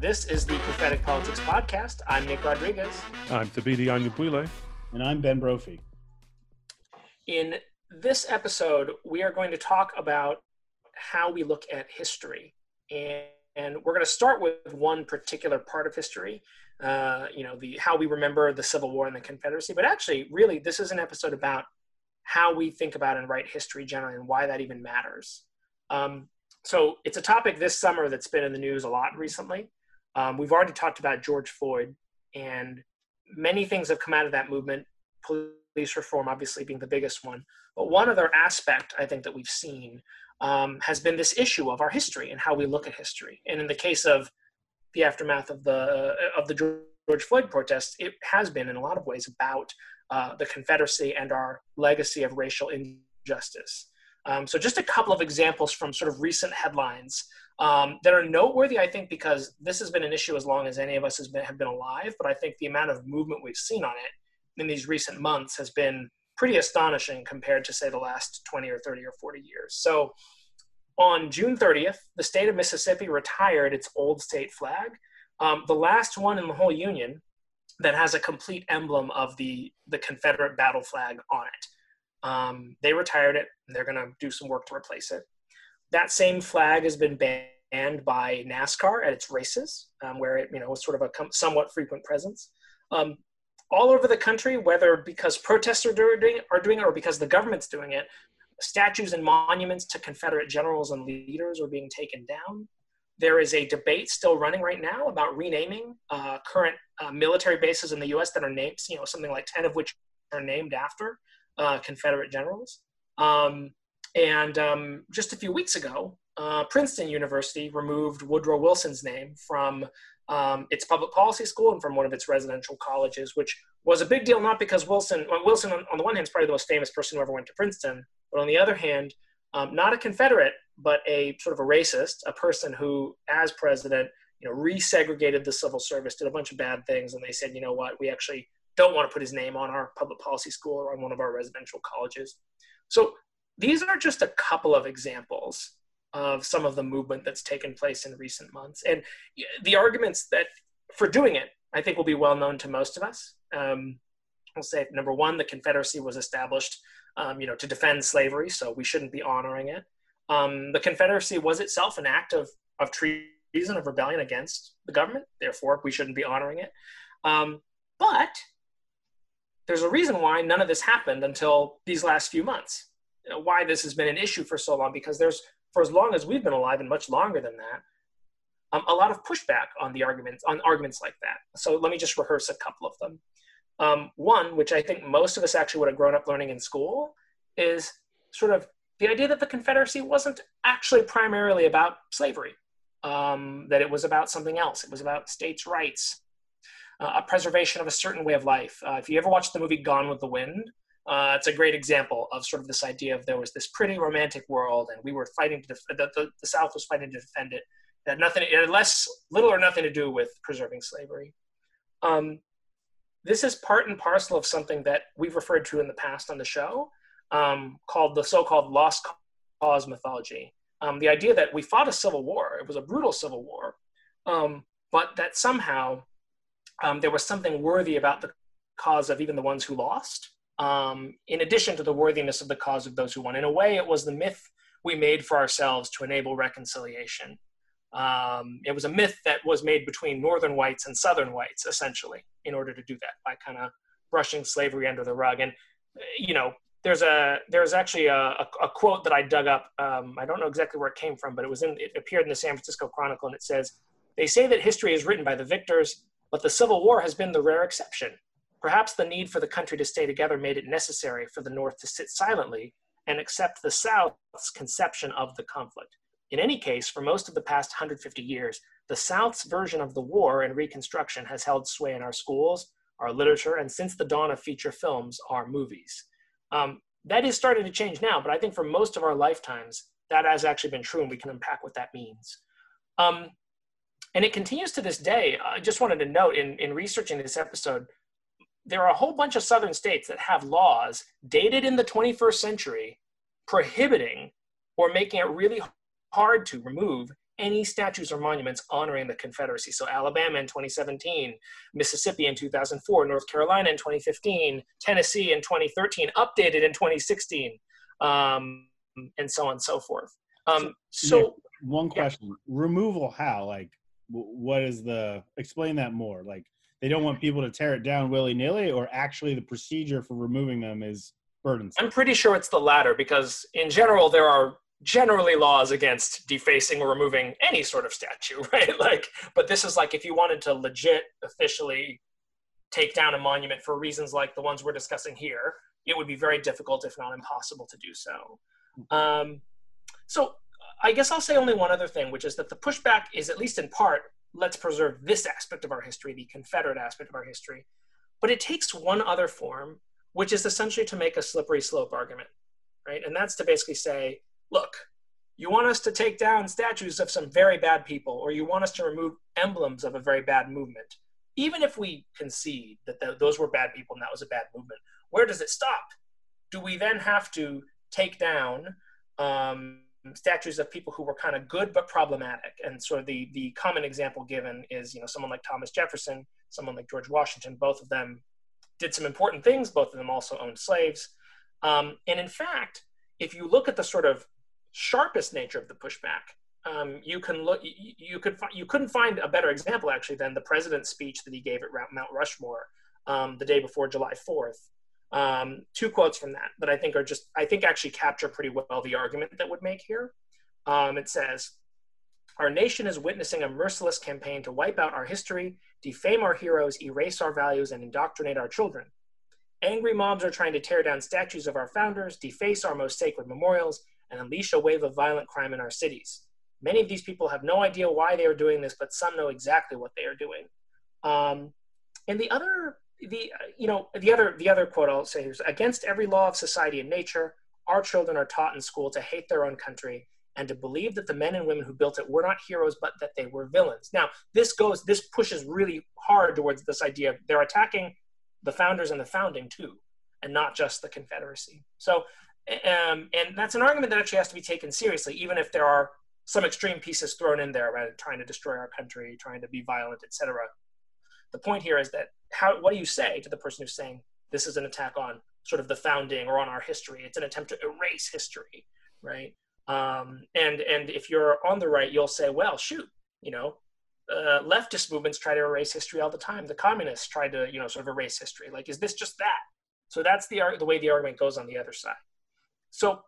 This is the Prophetic Politics Podcast. I'm Nick Rodriguez. I'm Thabiti Anyabwile. And I'm Ben Brophy. In this episode, we are going to talk about how we look at history. And, and we're going to start with one particular part of history, uh, you know, the how we remember the Civil War and the Confederacy. But actually, really, this is an episode about how we think about and write history generally and why that even matters. Um, so it's a topic this summer that's been in the news a lot recently. Um, we've already talked about George Floyd, and many things have come out of that movement. Police reform, obviously, being the biggest one. But one other aspect I think that we've seen um, has been this issue of our history and how we look at history. And in the case of the aftermath of the of the George Floyd protests, it has been in a lot of ways about uh, the Confederacy and our legacy of racial injustice. Um, so, just a couple of examples from sort of recent headlines um, that are noteworthy, I think, because this has been an issue as long as any of us been, have been alive. But I think the amount of movement we've seen on it in these recent months has been pretty astonishing compared to, say, the last 20 or 30 or 40 years. So, on June 30th, the state of Mississippi retired its old state flag, um, the last one in the whole Union that has a complete emblem of the, the Confederate battle flag on it. Um, they retired it, and they're going to do some work to replace it. That same flag has been banned by NASCAR at its races, um, where it you know was sort of a somewhat frequent presence. Um, all over the country, whether because protests are doing, are doing it or because the government's doing it, statues and monuments to Confederate generals and leaders are being taken down. There is a debate still running right now about renaming uh, current uh, military bases in the U.S. that are named, you know, something like ten of which are named after uh, Confederate generals. Um, and um, just a few weeks ago, uh, Princeton University removed Woodrow Wilson's name from um, its public policy school and from one of its residential colleges, which was a big deal not because Wilson, well, Wilson on, on, the one hand is probably the most famous person who ever went to Princeton, but on the other hand, um, not a Confederate, but a sort of a racist, a person who, as president, you know, resegregated the civil service, did a bunch of bad things, and they said, you know what, we actually don't want to put his name on our public policy school or on one of our residential colleges. So these are just a couple of examples of some of the movement that's taken place in recent months. And the arguments that for doing it, I think will be well known to most of us. Um, I'll say number one, the Confederacy was established, um, you know, to defend slavery, so we shouldn't be honoring it. Um, the Confederacy was itself an act of, of treason, of rebellion against the government, therefore we shouldn't be honoring it. Um, but there's a reason why none of this happened until these last few months you know, why this has been an issue for so long because there's for as long as we've been alive and much longer than that um, a lot of pushback on the arguments on arguments like that. So let me just rehearse a couple of them. Um, one which i think most of us actually would have grown up learning in school is sort of the idea that the confederacy wasn't actually primarily about slavery um, that it was about something else. It was about states rights uh, a preservation of a certain way of life. Uh, if you ever watched the movie gone with the wind uh, it's a great example of sort of this idea of there was this pretty romantic world, and we were fighting to def- the, the, the South was fighting to defend it. That nothing, it had less, little or nothing to do with preserving slavery. Um, this is part and parcel of something that we've referred to in the past on the show, um, called the so-called lost cause mythology. Um, the idea that we fought a civil war, it was a brutal civil war, um, but that somehow um, there was something worthy about the cause of even the ones who lost um, in addition to the worthiness of the cause of those who won. In a way, it was the myth we made for ourselves to enable reconciliation. Um, it was a myth that was made between northern whites and southern whites, essentially, in order to do that by kind of brushing slavery under the rug. And you know, there's a there's actually a, a, a quote that I dug up. Um, I don't know exactly where it came from, but it was in it appeared in the San Francisco Chronicle, and it says, "They say that history is written by the victors, but the Civil War has been the rare exception. Perhaps the need for the country to stay together made it necessary for the North to sit silently and accept the South's conception of the conflict. in any case, for most of the past 150 years, the South's version of the war and Reconstruction has held sway in our schools, our literature, and since the dawn of feature films, our movies. Um, that is starting to change now, but I think for most of our lifetimes, that has actually been true, and we can unpack what that means. Um, and it continues to this day. I just wanted to note in, in researching this episode, there are a whole bunch of southern states that have laws dated in the 21st century prohibiting or making it really hard to remove any statues or monuments honoring the Confederacy. So Alabama in 2017, Mississippi in 2004, North Carolina in 2015, Tennessee in 2013, updated in 2016, um, and so on and so forth. Um, so Nick, one question: yeah. removal how? Like, what is the? Explain that more. Like, they don't want people to tear it down willy nilly, or actually the procedure for removing them is burdensome. I'm pretty sure it's the latter because in general there are generally laws against defacing or removing any sort of statue, right? Like, but this is like if you wanted to legit officially take down a monument for reasons like the ones we're discussing here, it would be very difficult, if not impossible, to do so. Um, so I guess I'll say only one other thing, which is that the pushback is at least in part, let's preserve this aspect of our history, the Confederate aspect of our history. But it takes one other form, which is essentially to make a slippery slope argument, right? And that's to basically say, look, you want us to take down statues of some very bad people, or you want us to remove emblems of a very bad movement, even if we concede that th- those were bad people and that was a bad movement, where does it stop? Do we then have to take down um, statues of people who were kind of good but problematic? And sort of the the common example given is you know someone like Thomas Jefferson, someone like George Washington. Both of them did some important things. Both of them also owned slaves. Um, and in fact, if you look at the sort of sharpest nature of the pushback. Um, you can look. You, you could. You couldn't find a better example actually than the president's speech that he gave at Mount Rushmore um, the day before July Fourth. Um, two quotes from that that I think are just. I think actually capture pretty well the argument that would make here. Um, it says, "Our nation is witnessing a merciless campaign to wipe out our history, defame our heroes, erase our values, and indoctrinate our children." Angry mobs are trying to tear down statues of our founders, deface our most sacred memorials, and unleash a wave of violent crime in our cities. Many of these people have no idea why they are doing this, but some know exactly what they are doing. Um, and the other, the you know, the other, the other quote I'll say is: "Against every law of society and nature, our children are taught in school to hate their own country and to believe that the men and women who built it were not heroes, but that they were villains." Now, this goes, this pushes really hard towards this idea. They're attacking the founders and the founding too, and not just the Confederacy. So um, and that's an argument that actually has to be taken seriously, even if there are some extreme pieces thrown in there about trying to destroy our country, trying to be violent, etc. The point here is that how what do you say to the person who's saying this is an attack on sort of the founding or on our history? It's an attempt to erase history, right? Um, and and if you're on the right, you'll say, well, shoot, you know, uh, leftist movements try to erase history all the time. The communists try to, you know, sort of erase history. Like, is this just that? So that's the the way the argument goes on the other side. So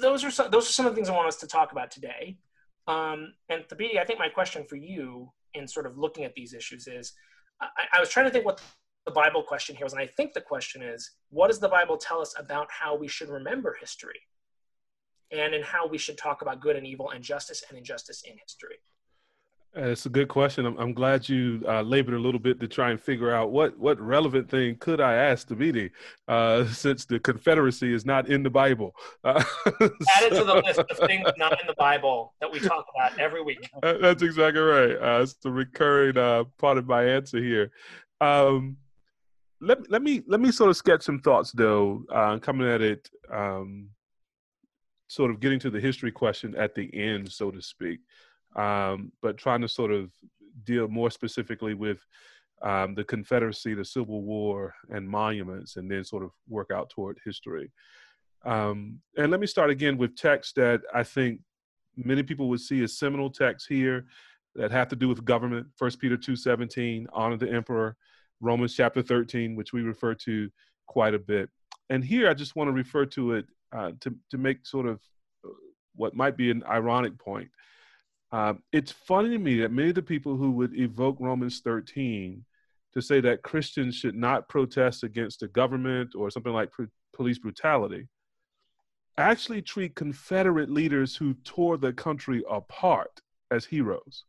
those are some, those are some of the things I want us to talk about today. Um, and Thabiti, I think my question for you in sort of looking at these issues is, I, I was trying to think what the Bible question here was, and I think the question is, what does the Bible tell us about how we should remember history, and in how we should talk about good and evil and justice and injustice in history? Uh, it's a good question. I'm, I'm glad you uh, labored a little bit to try and figure out what, what relevant thing could I ask Thabiti, uh, since the Confederacy is not in the Bible. Uh, Add it to the list of things not in the Bible that we talk about every week. Uh, that's exactly right. Uh, it's the recurring uh, part of my answer here. Um, let, let me let me sort of sketch some thoughts though, coming at it, um, sort of getting to the history question at the end, so to speak um, but trying to sort of deal more specifically with um, the Confederacy, the Civil War, and monuments, and then sort of work out toward history. Um, and let me start again with texts that I think many people would see as seminal texts here that have to do with government. First Peter two seventeen, honor the emperor. Romans chapter thirteen, which we refer to quite a bit. And here I just want to refer to it uh, to to make sort of uh, what might be an ironic point. Uh, it's funny to me that many of the people who would evoke Romans 13 to say that Christians should not protest against the government or something like police brutality actually treat Confederate leaders who tore the country apart as heroes.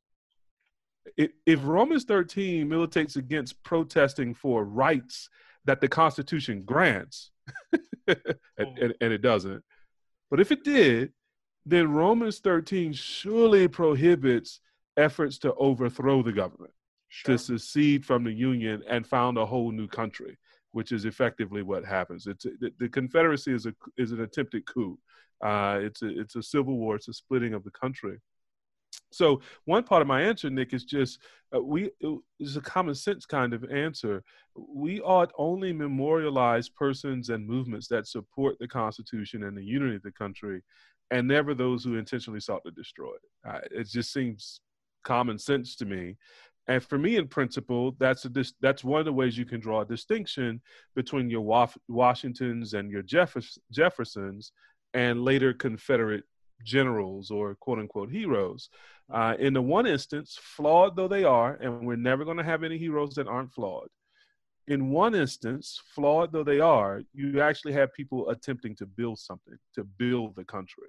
If Romans 13 militates against protesting for rights that the Constitution grants, and, and, and, it doesn't, but if it did, then Romans 13 surely prohibits efforts to overthrow the government, sure. to secede from the Union and found a whole new country which is effectively what happens. It's the, the Confederacy is a is an attempted coup. Uh, it's a it's a civil war. It's a splitting of the country. So one part of my answer, Nick, is just uh, we is a common sense kind of answer. We ought only memorialize persons and movements that support the Constitution and the unity of the country, and never those who intentionally sought to destroy it. Uh, it just seems common sense to me and for me, in principle, that's a dis- that's one of the ways you can draw a distinction between your Wa- Washingtons and your Jeff- Jeffersons, and later Confederate generals or quote unquote heroes. Uh, in the one instance, flawed though they are, and we're never going to have any heroes that aren't flawed. In one instance, flawed though they are, you actually have people attempting to build something, to build the country.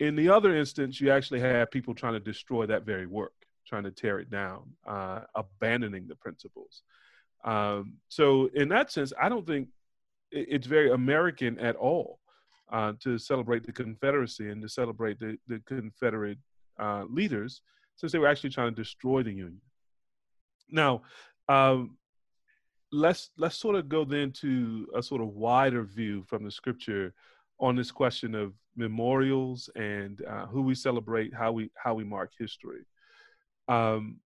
In the other instance, you actually have people trying to destroy that very work trying to tear it down, uh, abandoning the principles. Um, so, in that sense, I don't think it's very American at all uh, to celebrate the Confederacy and to celebrate the, the Confederate uh, leaders, since they were actually trying to destroy the Union. Now, um, let's let's sort of go then to a sort of wider view from the Scripture on this question of memorials and uh, who we celebrate, how we how we mark history. Um,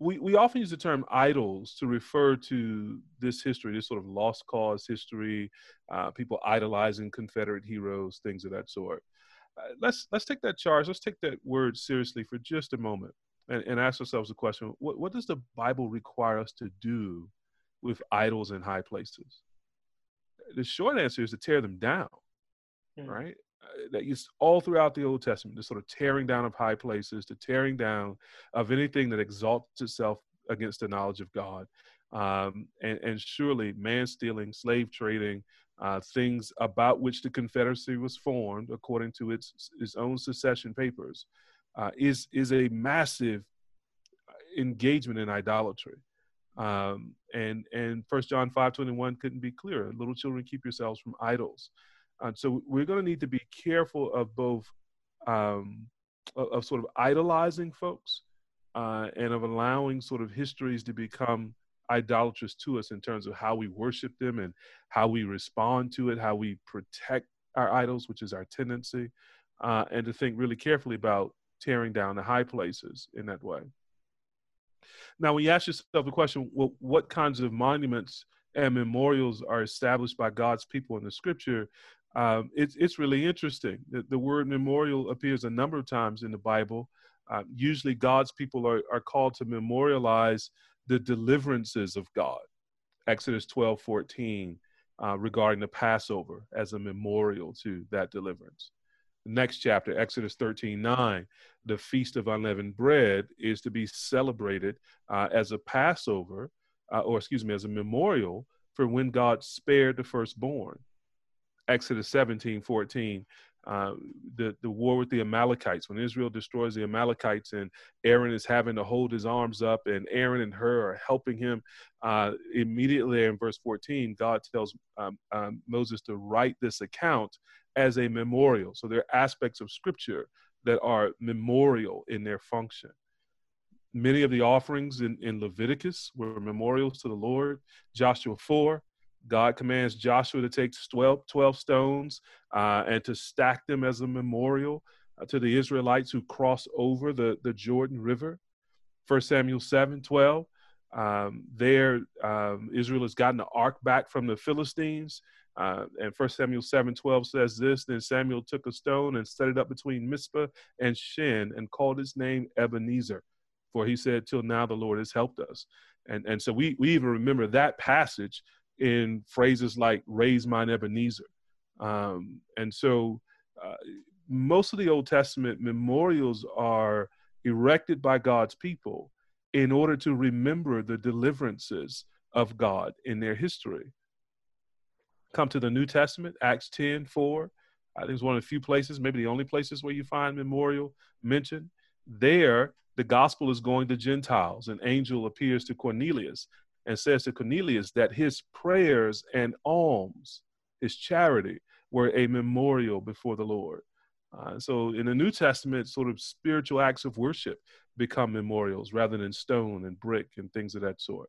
we, we often use the term idols to refer to this history, this sort of lost cause history, uh, people idolizing Confederate heroes, things of that sort. Uh, let's let's take that charge. Let's take that word seriously for just a moment and, and ask ourselves the question: what, what does the Bible require us to do with idols in high places? The short answer is to tear them down, mm. right? that is all throughout the Old Testament, the sort of tearing down of high places, the tearing down of anything that exalts itself against the knowledge of God. Um, and, and, surely man stealing, slave trading, uh, things about which the Confederacy was formed according to its, its own secession papers, uh, is, is a massive engagement in idolatry. Um, and and First John five twenty one couldn't be clearer. Little children, keep yourselves from idols. And so we're going to need to be careful of both um, of, of, sort of idolizing folks uh, and of allowing sort of histories to become idolatrous to us in terms of how we worship them and how we respond to it, how we protect our idols, which is our tendency, uh, and to think really carefully about tearing down the high places in that way. Now, when you ask yourself the question, well, what kinds of monuments and memorials are established by God's people in the scripture, um, it's it's really interesting. The, the, word memorial appears a number of times in the Bible. Uh, usually, God's people are, are called to memorialize the deliverances of God. Exodus 12, 14, uh, regarding the Passover as a memorial to that deliverance. Next chapter, Exodus 13, 9, the Feast of Unleavened Bread is to be celebrated uh, as a Passover, uh, or excuse me, as a memorial for when God spared the firstborn. Exodus 17, 14, uh, the, the war with the Amalekites, when Israel destroys the Amalekites and Aaron is having to hold his arms up and Aaron and Hur are helping him, uh, immediately in verse 14, God tells um, um, Moses to write this account as a memorial. So there are aspects of scripture that are memorial in their function. Many of the offerings in, in Leviticus were memorials to the Lord. Joshua 4, God commands Joshua to take 12, 12 stones uh, and to stack them as a memorial uh, to the Israelites who cross over the, the Jordan River. 1 Samuel 7 12. Um, there, um, Israel has gotten the ark back from the Philistines. Uh, and First Samuel 7 12 says this Then Samuel took a stone and set it up between Mizpah and Shen and called its name Ebenezer. For he said, Till now the Lord has helped us. And, and so we, we even remember that passage in phrases like raise mine Ebenezer. Um, and so uh, most of the Old Testament memorials are erected by God's people in order to remember the deliverances of God in their history. Come to the New Testament, Acts 10 4. I think it's one of the few places, maybe the only places where you find memorial mentioned. There, the gospel is going to Gentiles. An angel appears to Cornelius and says to Cornelius that his prayers and alms, his charity, were a memorial before the Lord. Uh, so in the New Testament, sort of spiritual acts of worship become memorials rather than stone and brick and things of that sort.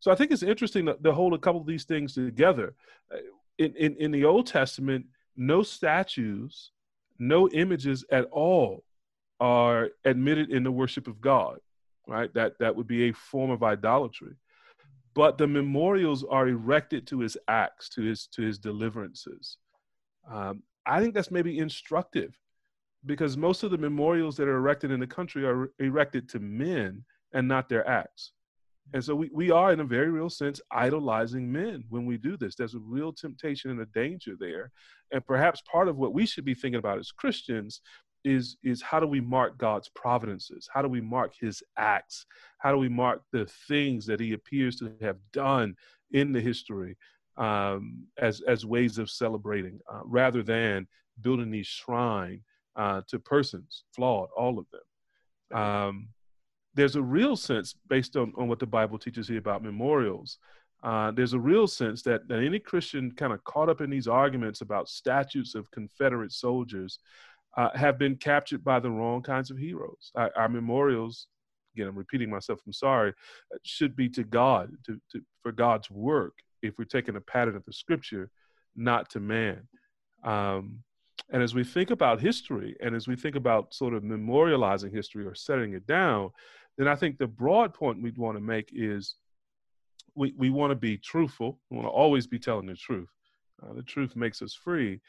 So I think it's interesting to, to hold a couple of these things together. Uh, in, in, in the Old Testament, no statues, no images at all are admitted in the worship of God, right? That, that would be a form of idolatry. But the memorials are erected to his acts, to his, to his deliverances. Um, I think that's maybe instructive because most of the memorials that are erected in the country are erected to men and not their acts. And so we, we are, in a very real sense, idolizing men when we do this. There's a real temptation and a danger there. And perhaps part of what we should be thinking about as Christians is, is how do we mark God's providences? How do we mark his acts? How do we mark the things that he appears to have done in the history um, as, as ways of celebrating uh, rather than building these shrine uh, to persons, flawed, all of them. Um, there's a real sense based on, on what the Bible teaches here about memorials. Uh, there's a real sense that, that any Christian kind of caught up in these arguments about statues of Confederate soldiers uh, have been captured by the wrong kinds of heroes. Our, our, memorials, again, I'm repeating myself, I'm sorry, uh, should be to God, to, to, for God's work, if we're taking a pattern of the scripture, not to man. Um, and as we think about history and as we think about sort of memorializing history or setting it down, then I think the broad point we'd want to make is we, we want to be truthful. We want to always be telling the truth. Uh, the truth makes us free.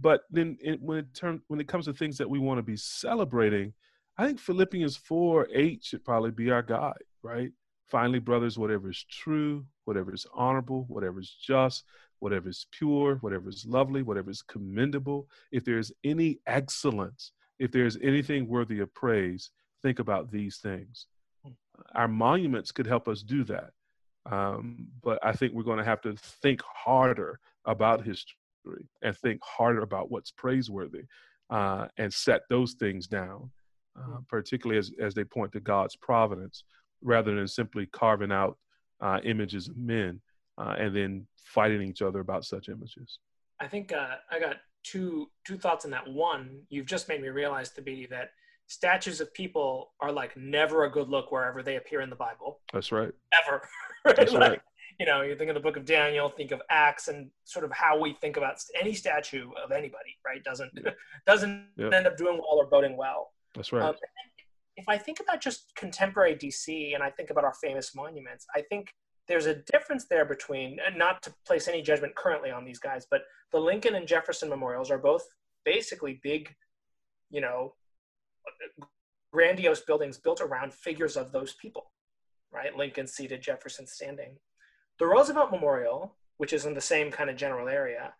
But then it, when it term, when it comes to things that we want to be celebrating, I think Philippians 4 8 should probably be our guide, right? Finally, brothers, whatever is true, whatever is honorable, whatever is just, whatever is pure, whatever is lovely, whatever is commendable, if there's any excellence, if there's anything worthy of praise, think about these things. Our monuments could help us do that. Um, but I think we're going to have to think harder about history and think harder about what's praiseworthy uh, and set those things down, uh, hmm. particularly as, as they point to God's providence rather than simply carving out uh, images of men uh, and then fighting each other about such images. I think uh, I got two two thoughts on that. One, you've just made me realize, Thabiti, that statues of people are like never a good look wherever they appear in the Bible. That's right. Ever. right? That's like, right. You know, you think of the book of Daniel, think of Acts, and sort of how we think about any statue of anybody, right? Doesn't yeah. doesn't yep. end up doing well or boding well. That's right. Um, if I think about just contemporary DC and I think about our famous monuments, I think there's a difference there between, not to place any judgment currently on these guys, but the Lincoln and Jefferson memorials are both basically big, you know, grandiose buildings built around figures of those people, right? Lincoln seated, Jefferson standing. The Roosevelt Memorial, which is in the same kind of general area,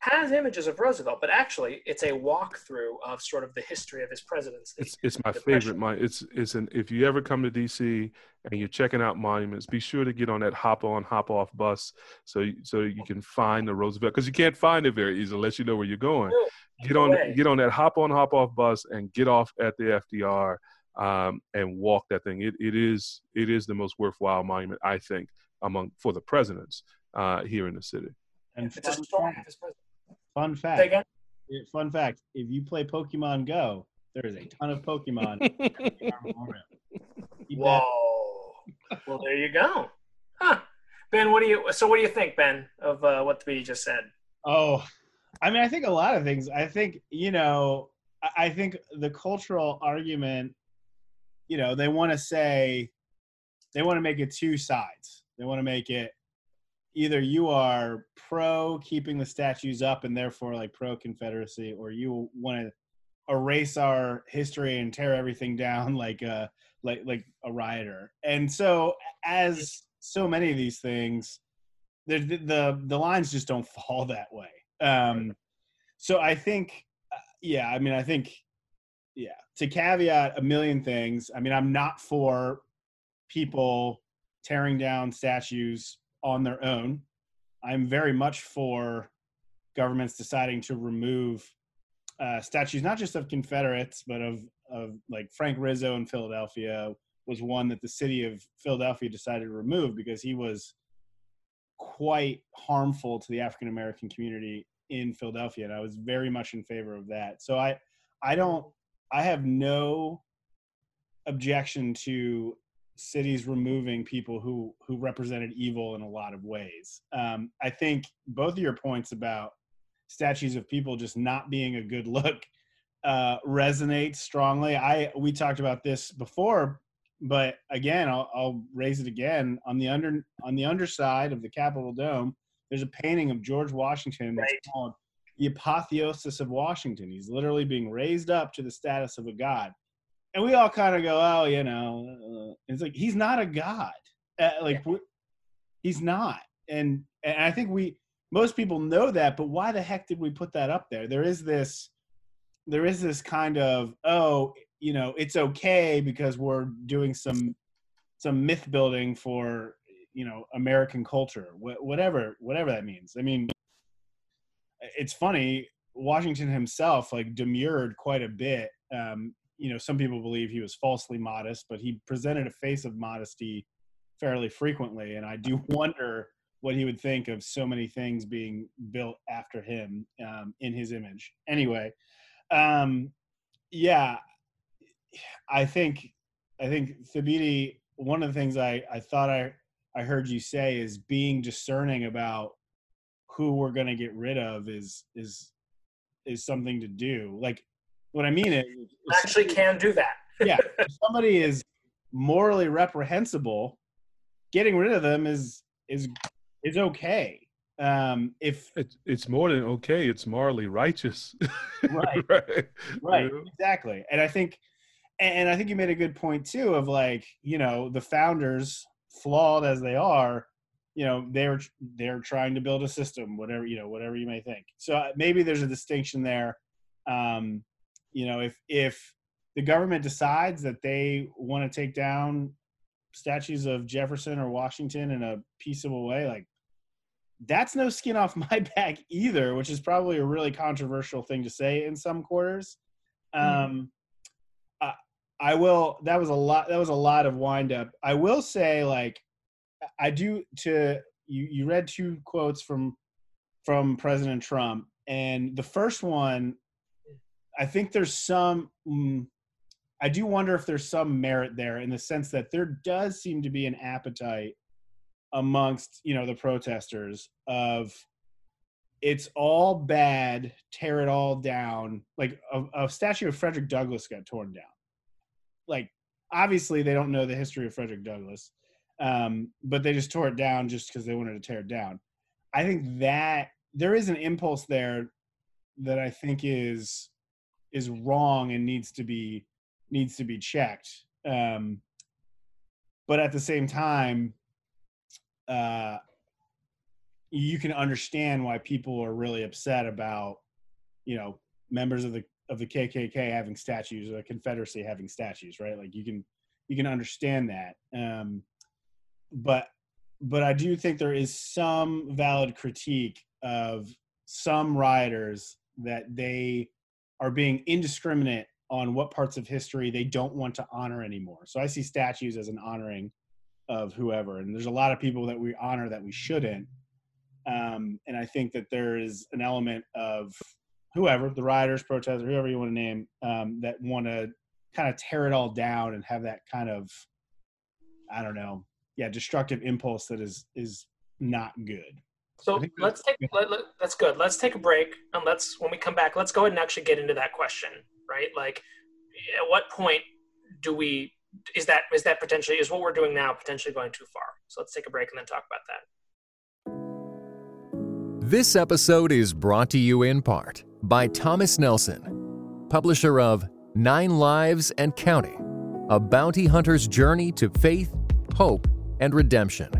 has images of Roosevelt, but actually it's a walkthrough of sort of the history of his presidency. It's, it's my favorite. My it's it's an if you ever come to DC and you're checking out monuments, be sure to get on that hop on hop off bus so so you can find the Roosevelt because you can't find it very easily unless you know where you're going. Get on get on that hop on hop off bus and get off at the FDR um, and walk that thing. It it is it is the most worthwhile monument I think among for the presidents uh, here in the city. And it's a story of his president. Fun fact. Fun fact. If you play Pokemon Go, there is a ton of Pokemon. Whoa. well, there you go. Huh. Ben, what do you? So, what do you think, Ben, of uh, what the just said? Oh, I mean, I think a lot of things. I think you know, I think the cultural argument. You know, they want to say, they want to make it two sides. They want to make it either you are pro keeping the statues up and therefore like pro Confederacy, or you want to erase our history and tear everything down like a like like a rioter. And so, as so many of these things, the the the lines just don't fall that way. Um, so I think, uh, yeah, I mean, I think, yeah. To caveat a million things, I mean, I'm not for people tearing down statues on their own. I'm very much for governments deciding to remove uh, statues, not just of Confederates, but of of like Frank Rizzo in Philadelphia was one that the city of Philadelphia decided to remove because he was quite harmful to the African American community in Philadelphia, and I was very much in favor of that. So I I don't I have no objection to cities removing people who who represented evil in a lot of ways. Um, I think both of your points about statues of people just not being a good look uh, resonate strongly. I we talked about this before, but again, I'll, I'll raise it again on the under on the underside of the Capitol Dome. There's a painting of George Washington that's right. called the apotheosis of Washington. He's literally being raised up to the status of a god and we all kind of go, oh, you know, uh, it's like he's not a god. Uh, like yeah. he's not, and and I think we most people know that, but why the heck did we put that up there? There is this, there is this kind of oh, you know, it's okay because we're doing some some myth building for you know American culture, wh- whatever whatever that means. I mean, it's funny. Washington himself like demurred quite a bit um, you know some people believe he was falsely modest but he presented a face of modesty fairly frequently and i do wonder what he would think of so many things being built after him um, in his image. Anyway um, yeah i think i think thabiti one of the things i i thought i i heard you say is being discerning about who we're going to get rid of is is is something to do. Like what I mean is, actually can do that. yeah, if somebody is morally reprehensible, getting rid of them is is is okay. Um, if it's it's more than okay, it's morally righteous. right, right, right, exactly. And I think, and I think you made a good point too of like you know the founders, flawed as they are, you know they're they're trying to build a system, whatever you know, whatever you may think. So uh, maybe there's a distinction there. Um, you know if if the government decides that they want to take down statues of Jefferson or Washington in a peaceable way like that's no skin off my back either which is probably a really controversial thing to say in some quarters mm-hmm. um I, I will that was a lot that was a lot of wind up i will say like i do to you you read two quotes from from president trump and the first one I think there's some. Mm, I do wonder if there's some merit there in the sense that there does seem to be an appetite amongst you know the protesters of it's all bad, tear it all down. Like a, a statue of Frederick Douglass got torn down. Like obviously they don't know the history of Frederick Douglass, um, but they just tore it down just because they wanted to tear it down. I think that there is an impulse there that I think is is wrong and needs to be needs to be checked. Um, but at the same time, uh, you can understand why people are really upset about, you know, members of the of the KKK having statues or the Confederacy having statues, right? Like you can you can understand that. Um, but but I do think there is some valid critique of some rioters that they are being indiscriminate on what parts of history they don't want to honor anymore. So I see statues as an honoring of whoever, and there's a lot of people that we honor that we shouldn't. Um, and I think that there is an element of whoever, the rioters, protesters, whoever you want to name, um, that want to kind of tear it all down and have that kind of, I don't know, yeah, destructive impulse that is is not good. So let's take let, let, that's good. Let's take a break and let's when we come back, let's go ahead and actually get into that question, right? Like, at what point do we is that is that potentially is what we're doing now potentially going too far? So let's take a break and then talk about that. This episode is brought to you in part by Thomas Nelson, publisher of Nine Lives and Counting: A Bounty Hunter's Journey to Faith, Hope, and Redemption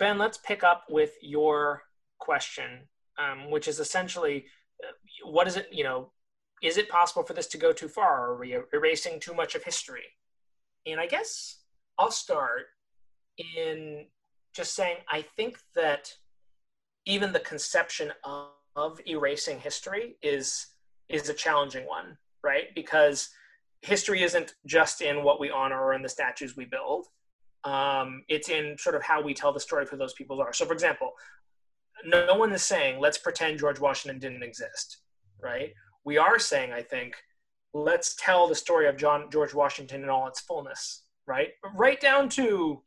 Ben, let's pick up with your question, um, which is essentially uh, what is it, you know, is it possible for this to go too far? Are we erasing too much of history? And I guess I'll start in just saying I think that even the conception of, of erasing history is is a challenging one, right? Because history isn't just in what we honor or in the statues we build. Um, it's in sort of how we tell the story of who those people are. So, for example, no one is saying let's pretend George Washington didn't exist, right? We are saying, I think, let's tell the story of John George Washington in all its fullness, right? Right down to,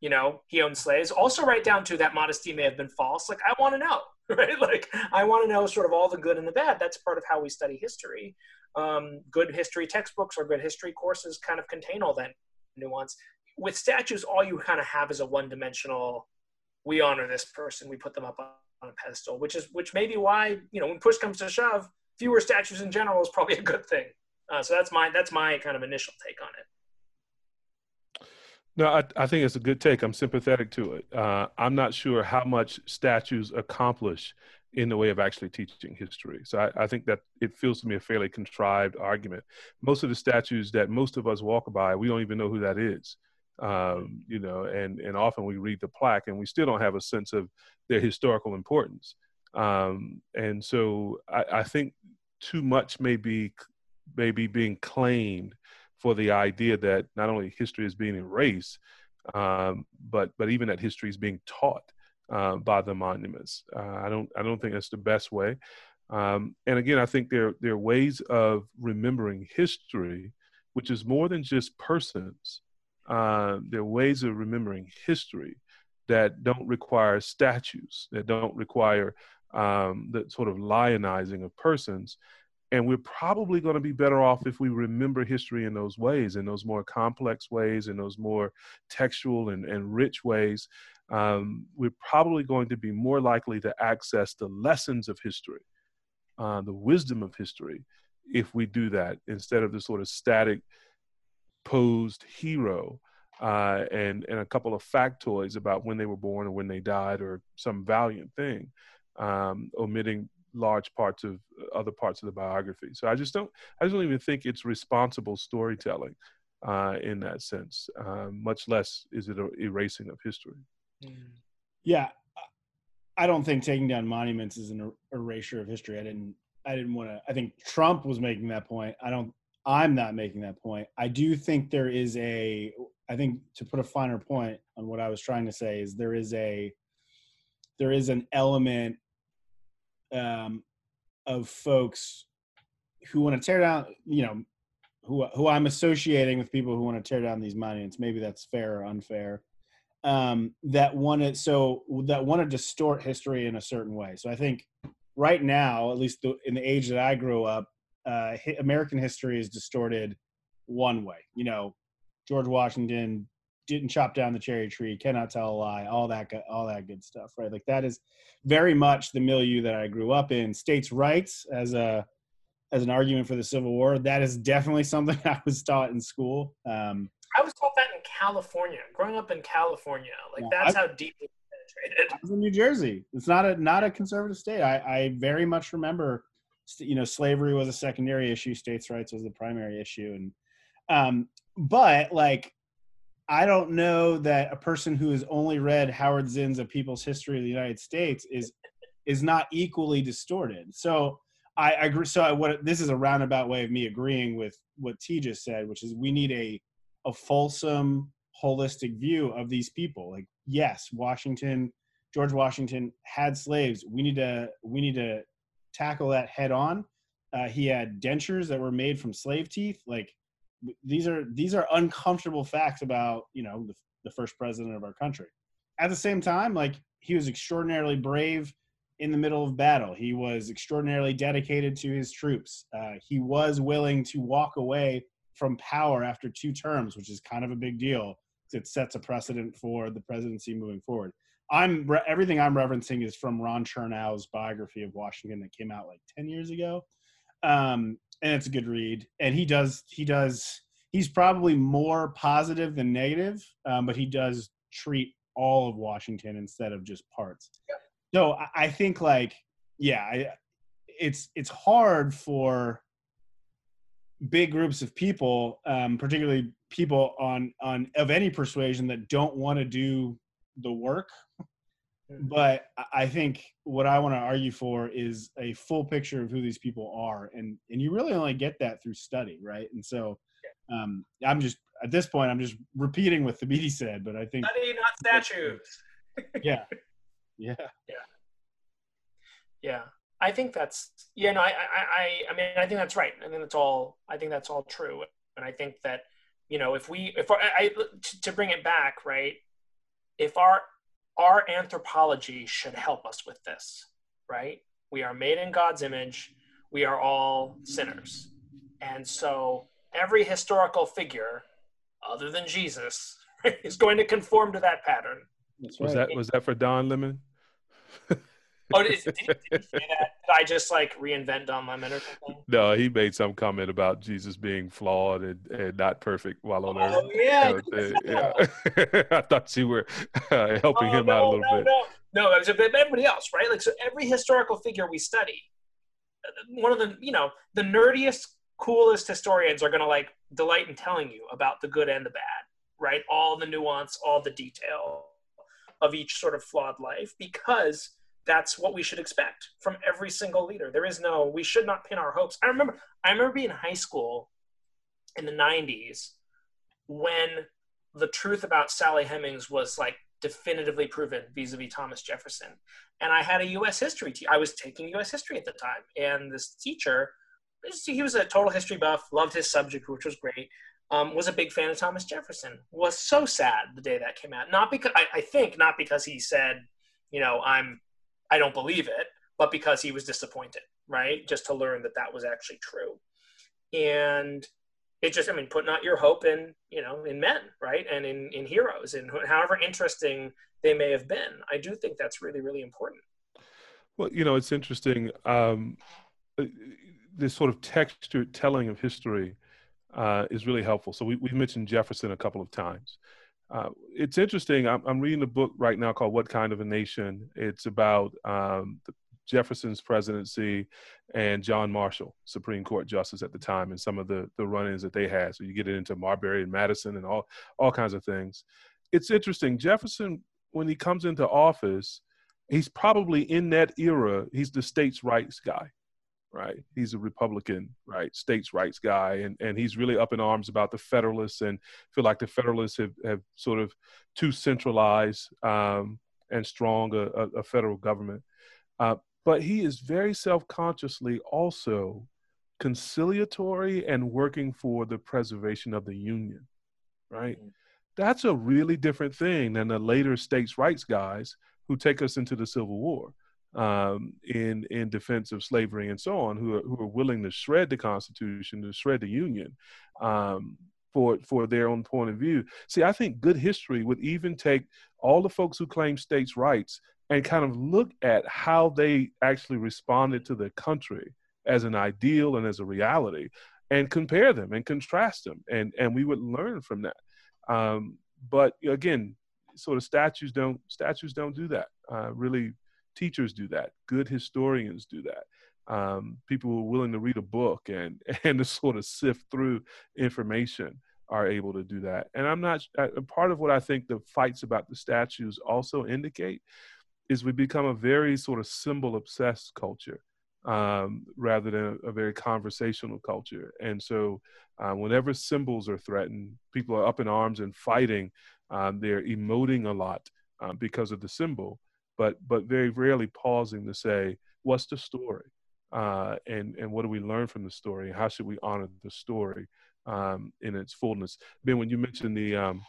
you know, he owned slaves. Also, right down to that modesty may have been false. Like, I want to know, right? Like, I want to know sort of all the good and the bad. That's part of how we study history. Um, good history textbooks or good history courses kind of contain all that nuance with statues, all you kind of have is a one-dimensional. We honor this person. We put them up on a pedestal, which is which may be why you know when push comes to shove, fewer statues in general is probably a good thing. Uh, so that's my that's my kind of initial take on it. No, I, I think it's a good take. I'm sympathetic to it. Uh, I'm not sure how much statues accomplish in the way of actually teaching history. So I, I, think that it feels to me a fairly contrived argument. Most of the statues that most of us walk by, we don't even know who that is um, you know, and and often we read the plaque and we still don't have a sense of their historical importance. Um, and so I, I, think too much may be may be being claimed for the idea that not only history is being erased, um, but but even that history is being taught uh, by the monuments. Uh, I don't I don't think that's the best way. Um, and again, I think there there are ways of remembering history, which is more than just persons uh, there are ways of remembering history that don't require statues, that don't require um, the sort of lionizing of persons. And we're probably going to be better off if we remember history in those ways, in those more complex ways, in those more textual and, and rich ways. Um, we're probably going to be more likely to access the lessons of history, uh, the wisdom of history, if we do that instead of the sort of static posed hero uh, and and a couple of factoids about when they were born or when they died or some valiant thing, um, omitting large parts of other parts of the biography. So I just don't I don't even think it's responsible storytelling uh, in that sense. Uh, much less is it an erasing of history. Mm. Yeah, I don't think taking down monuments is an er-, erasure of history. I didn't I didn't want to. I think Trump was making that point. I don't I'm not making that point. I do think there is a, I think to put a finer point on what I was trying to say is there is a, there is an element um, of folks who want to tear down, you know, who who I'm associating with people who want to tear down these monuments. Maybe that's fair or unfair. Um, that want to so that want to distort history in a certain way. So I think right now, at least the, in the age that I grew up, uh, American history is distorted one way. You know, George Washington didn't chop down the cherry tree, cannot tell a lie, all that, all that good stuff, right? Like that is very much the milieu that I grew up in. States' rights as a as an argument for the Civil War, that is definitely something I was taught in school. Um, I was taught that in California, growing up in California. Like yeah, that's I, how deeply penetrated. I was in New Jersey. It's not a not a conservative state. I, I very much remember you know slavery was a secondary issue states rights was the primary issue and um but like i don't know that a person who has only read howard zinn's a people's history of the united states is is not equally distorted. So i agree so I, what this is a roundabout way of me agreeing with what t just said which is we need a a fulsome holistic view of these people. Like yes washington george washington had slaves. We need to we need to tackle that head on. Uh, he had dentures that were made from slave teeth. Like these are these are uncomfortable facts about you know the, the first president of our country. At the same time, like he was extraordinarily brave in the middle of battle. He was extraordinarily dedicated to his troops. Uh, he was willing to walk away from power after two terms, which is kind of a big deal. It sets a precedent for the presidency moving forward. I'm everything I'm referencing is from Ron Chernow's biography of Washington that came out like ten years ago, um, and it's a good read. And he does he does he's probably more positive than negative, um, but he does treat all of Washington instead of just parts. Yeah. So I think like yeah, I, it's it's hard for big groups of people, um, particularly people on on of any persuasion that don't want to do the work. Mm-hmm. But I think what I want to argue for is a full picture of who these people are, and and you really only get that through study, right? And so, um, I'm just at this point, I'm just repeating what the media said, but I think study, not statues. yeah, yeah, yeah, yeah. I think that's yeah. No, I, I, I mean, I think that's right. I think that's all. I think that's all true, and I think that you know, if we, if our, I, to bring it back, right? If our our anthropology should help us with this, right? We are made in God's image. We are all sinners, and so every historical figure, other than Jesus, is going to conform to that pattern. Was that was that for Don Lemon? Oh, did, did, did, you say that? Did I just like reinvent Don Lemon or something? No, he made some comment about Jesus being flawed and, and not perfect while on oh, earth. yeah. yeah. I thought you were uh, helping oh, him no, out a little no, bit. No, no, it was everybody else, right? Like, so every historical figure we study, one of the, you know, the nerdiest, coolest historians are going to like delight in telling you about the good and the bad, right? All the nuance, all the detail of each sort of flawed life because – that's what we should expect from every single leader. There is no, we should not pin our hopes. I remember, I remember being in high school in the 90s when the truth about Sally Hemings was like definitively proven vis-a-vis Thomas Jefferson. And I had a U.S. history. I was taking U.S. history at the time, and this teacher, he was a total history buff, loved his subject, which was great. Um, was a big fan of Thomas Jefferson. Was so sad the day that came out. Not because I, I think not because he said, you know, I'm I don't believe it, but because he was disappointed, right? Just to learn that that was actually true. And it just, I mean, put out your hope in, you know, in men, right? And in, in heroes and however interesting they may have been. I do think that's really, really important. Well, you know, it's interesting. Um, uh, this sort of textured telling of history uh, is really helpful. So we, we've mentioned Jefferson a couple of times. Uh, it's interesting. I'm, I'm, reading a book right now called "What Kind of a Nation." It's about um, Jefferson's presidency and John Marshall, Supreme Court justice at the time, and some of the the run-ins that they had. So you get it into Marbury and Madison and all all kinds of things. It's interesting. Jefferson, when he comes into office, he's probably in that era. He's the states' rights guy right? He's a Republican, right? States' rights guy, and and he's really up in arms about the Federalists and feel like the Federalists have have sort of too centralized um, and strong a, a, a federal government. Uh, but he is very self-consciously also conciliatory and working for the preservation of the Union, right? Mm-hmm. That's a really different thing than the later states' rights guys who take us into the Civil War um, in in defense of slavery and so on, who are, who are willing to shred the Constitution, to shred the Union, um, for for their own point of view. See, I think good history would even take all the folks who claim states' rights and kind of look at how they actually responded to the country as an ideal and as a reality, and compare them and contrast them, and and we would learn from that. Um, but again, sort of statues don't statues don't do that. Uh, really teachers do that. Good historians do that. Um, people who are willing to read a book and and to sort of sift through information are able to do that. And i'm not uh, part of what i think the fights about the statues also indicate is we become a very sort of symbol obsessed culture um, rather than a, a, very conversational culture. And so uh, whenever symbols are threatened people are up in arms and fighting um, they're emoting a lot uh, because of the symbol but but very rarely pausing to say what's the story uh, and and what do we learn from the story and how should we honor the story um, in its fullness ben when you mentioned the um,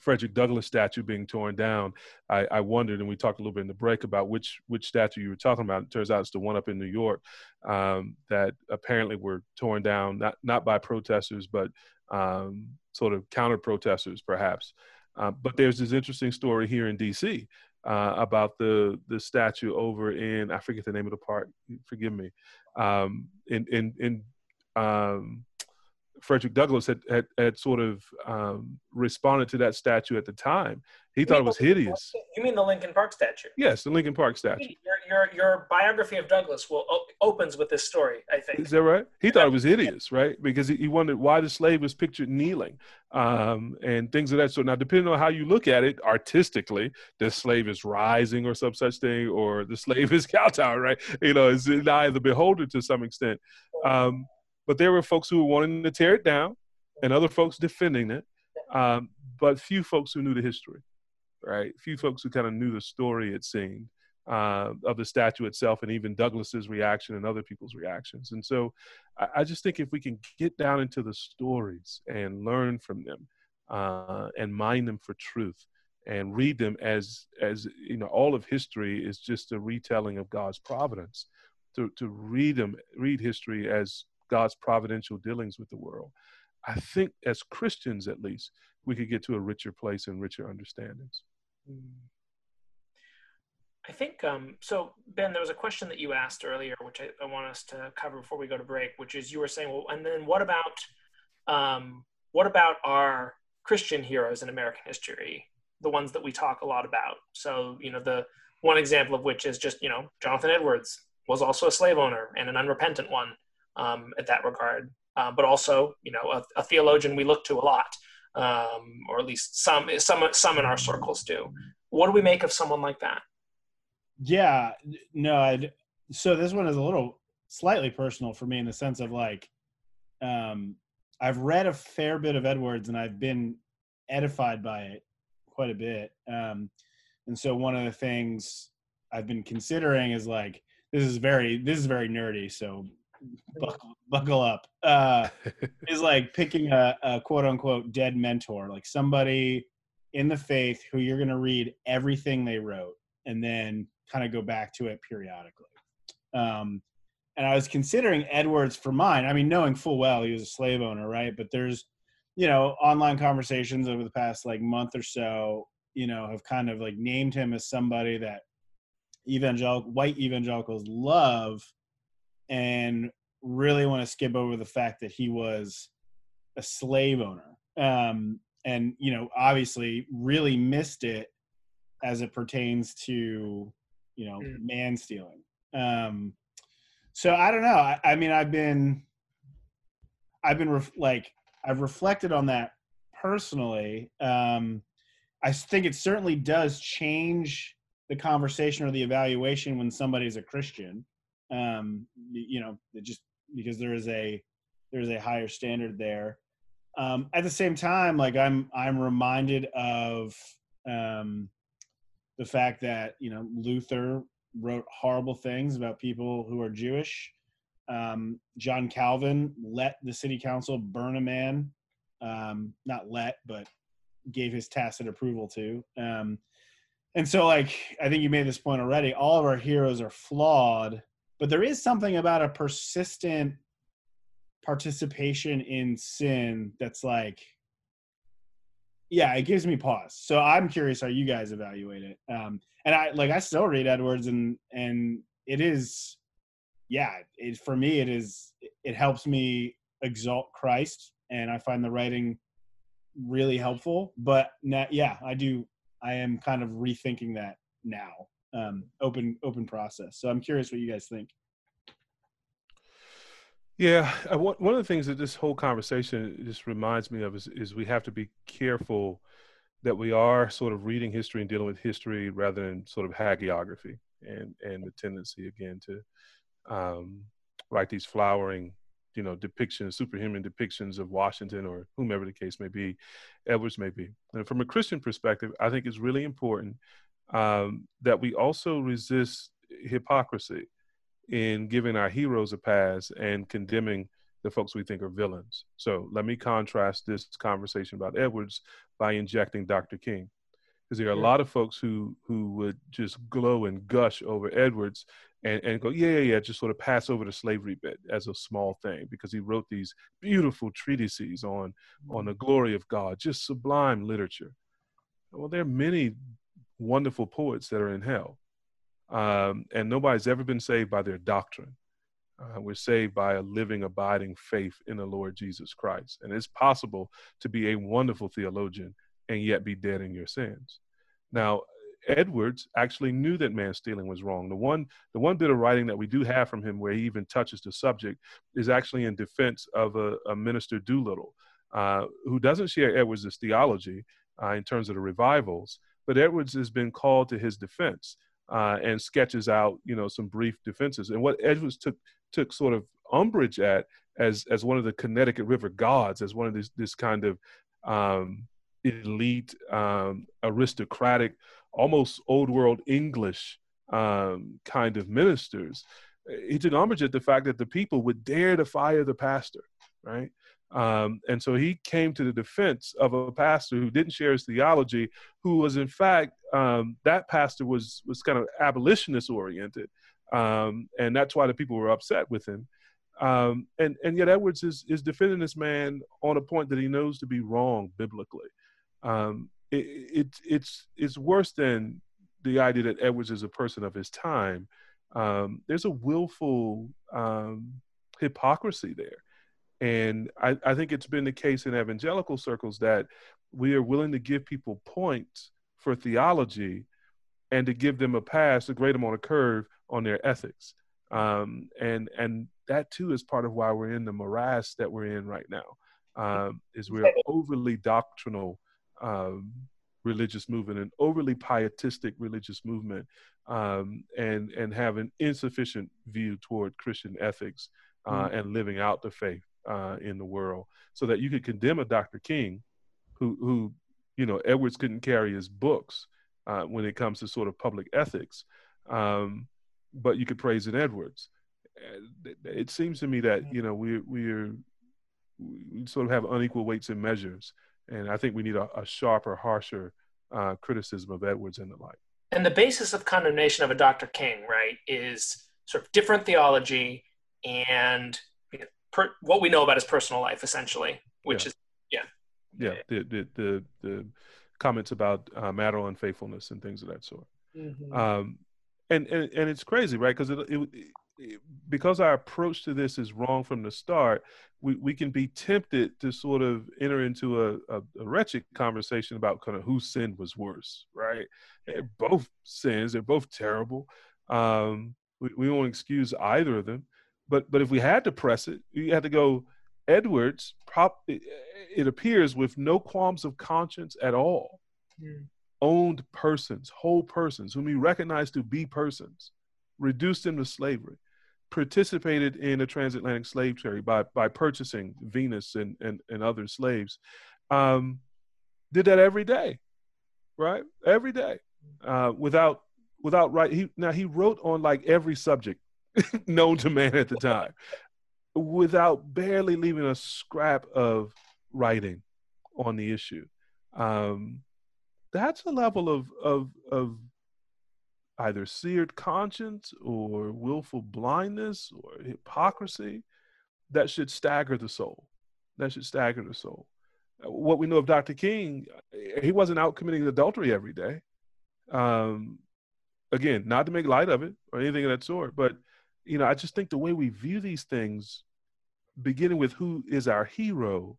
Frederick Douglass statue being torn down, I, I, wondered, and we talked a little bit in the break about which which statue you were talking about. It turns out it's the one up in New York um, that apparently were torn down, not not by protesters, but um, sort of counter protesters, perhaps. Uh, but there's this interesting story here in D.C. Uh, about the the statue over in I forget the name of the park. Forgive me. Um, in in in um, Frederick Douglass had, had, had sort of um, responded to that statue at the time. He you thought it was hideous. You mean the Lincoln Park statue? Yes, the Lincoln Park statue. Your, your, your biography of Douglass will opens with this story, I think. Is that right? He thought it was hideous, right? Because he, he wondered why the slave was pictured kneeling um, and things of that sort. Now, depending on how you look at it artistically, the slave is rising or some such thing, or the slave is kowtowing, right? You know, it's the eye of the beholder to some extent. Um, but there were folks who were wanting to tear it down and other folks defending it, um, but few folks who knew the history, right? Few folks who kind of knew the story, it seemed, uh, of the statue itself and even Douglass's reaction and other people's reactions. And so I, I just think if we can get down into the stories and learn from them uh, and mine them for truth, and read them as as you know all of history is just a retelling of god's providence to to read them read history as God's providential dealings with the world, I think as Christians at least, we could get to a richer place and richer understandings. I think um, so. Ben, there was a question that you asked earlier, which I, I, want us to cover before we go to break, which is you were saying, well, and then what about um, what about our Christian heroes in American history, the ones that we talk a lot about? So, you know, the one example of which is just you know Jonathan Edwards was also a slave owner and an unrepentant one um, at that regard, uh, but also you know a, a, theologian we look to a lot, um, or at least some some some in our circles do. What do we make of someone like that? Yeah, no, I'd, so this one is a little slightly personal for me in the sense of like, um, I've read a fair bit of Edwards and I've been edified by it quite a bit. Um, and so one of the things I've been considering is like, this is very, this is very nerdy. So buckle, buckle up uh, is like picking a, a, quote unquote dead mentor, like somebody in the faith who you're going to read everything they wrote and then kind of go back to it periodically. Um, and I was considering Edwards for mine. I mean, knowing full well he was a slave owner, right? But there's, you know, online conversations over the past like month or so, you know, have kind of like named him as somebody that evangelical white evangelicals love and really want to skip over the fact that he was a slave owner. Um, and, you know, obviously really missed it as it pertains to, you know, mm. man stealing. Um, so I don't know. I, I mean, I've been, I've been ref- like, I've reflected on that personally. Um, I think it certainly does change the conversation or the evaluation when somebody's a Christian um, you know, just because there is a there's a higher standard there. Um, at the same time, like I'm I'm reminded of um, the fact that you know Luther wrote horrible things about people who are Jewish. Um, John Calvin let the city council burn a man, um, not let, but gave his tacit approval to. Um, and so, like I think you made this point already. All of our heroes are flawed, but there is something about a persistent participation in sin that's like yeah it gives me pause. So i'm curious how you guys evaluate it. Um and i like i still read edwards and and it is yeah it for me it is it helps me exalt christ and i find the writing really helpful. But now, yeah i do i am kind of rethinking that now um, open open process. So I'm curious what you guys think. Yeah, uh, one of the things that this whole conversation just reminds me of is, is we have to be careful that we are sort of reading history and dealing with history rather than sort of hagiography and and the tendency again to um, write these flowering you know depictions superhuman depictions of washington or whomever the case may be edwards may be and from a christian perspective i think it's really important um, that we also resist hypocrisy in giving our heroes a pass and condemning the folks we think are villains. So let me contrast this conversation about Edwards by injecting Dr. King. Because there are a lot of folks who who would just glow and gush over Edwards and, and go, yeah, yeah, yeah, just sort of pass over the slavery bit as a small thing because he wrote these beautiful treatises on on the glory of God, just sublime literature. Well, there are many wonderful poets that are in hell. Um, and nobody's ever been saved by their doctrine. Uh, we're saved by a living, abiding faith in the Lord Jesus Christ. And it's possible to be a wonderful theologian and yet be dead in your sins. Now, Edwards actually knew that man stealing was wrong. The one, the one bit of writing that we do have from him where he even touches the subject is actually in defense of a, a minister Doolittle, uh, who doesn't share Edwards' theology uh, in terms of the revivals, but Edwards has been called to his defense uh, and sketches out, you know, some brief defenses. And what Edwards took took sort of umbrage at as as one of the Connecticut River gods, as one of this this kind of um, elite, um, aristocratic, almost old world English um, kind of ministers. He took umbrage at the fact that the people would dare to fire the pastor, right? Um, and so he came to the defense of a pastor who didn't share his theology, who was in fact um, that pastor was was kind of abolitionist oriented, um, and that's why the people were upset with him. Um, and and yet Edwards is is defending this man on a point that he knows to be wrong biblically. Um, it, it, it's it's worse than the idea that Edwards is a person of his time. Um, there's a willful hypocrisy there and I, I think it's been the case in evangelical circles that we are willing to give people points for theology and to give them a pass, a grade them on a curve on their ethics. Um, and and that too is part of why we're in the morass that we're in right now. Um, is we're overly doctrinal um, religious movement, an overly pietistic religious movement, um, and and have an insufficient view toward Christian ethics uh, mm. and living out the faith uh, in the world, so that you could condemn a Dr. King, who who you know Edwards couldn't carry his books uh, when it comes to sort of public ethics, um, but you could praise an Edwards. It seems to me that you know we we're we sort of have unequal weights and measures, and I think we need a, a sharper, harsher uh, criticism of Edwards and the like. And the basis of condemnation of a Dr. King, right, is sort of different theology and per, what we know about his personal life, essentially, which yeah. is yeah, yeah, the the the, the comments about uh, marital unfaithfulness and things of that sort. Mm-hmm. Um, and, and and it's crazy, right? Because it, it, it, because our approach to this is wrong from the start, we, we can be tempted to sort of enter into a, a, a wretched conversation about kind of whose sin was worse, right? They're both sins, they're both terrible. Um, we, we won't excuse either of them. But but if we had to press it, you had to go Edwards. Prop, it appears with no qualms of conscience at all. Mm. Owned persons, whole persons, whom he recognized to be persons, reduced them to slavery, participated in a transatlantic slave trade by by purchasing Venus and and, and other slaves. Um, did that every day, right? Every day, uh, without without right. He now he wrote on like every subject known to man at the time without barely leaving a scrap of writing on the issue. Um, that's a level of, of, of either seared conscience or willful blindness or hypocrisy that should stagger the soul. That should stagger the soul. What we know of Dr. King, he wasn't out committing adultery every day. Um, again, not to make light of it or anything of that sort, but you know, I just think the way we view these things, beginning with who is our hero,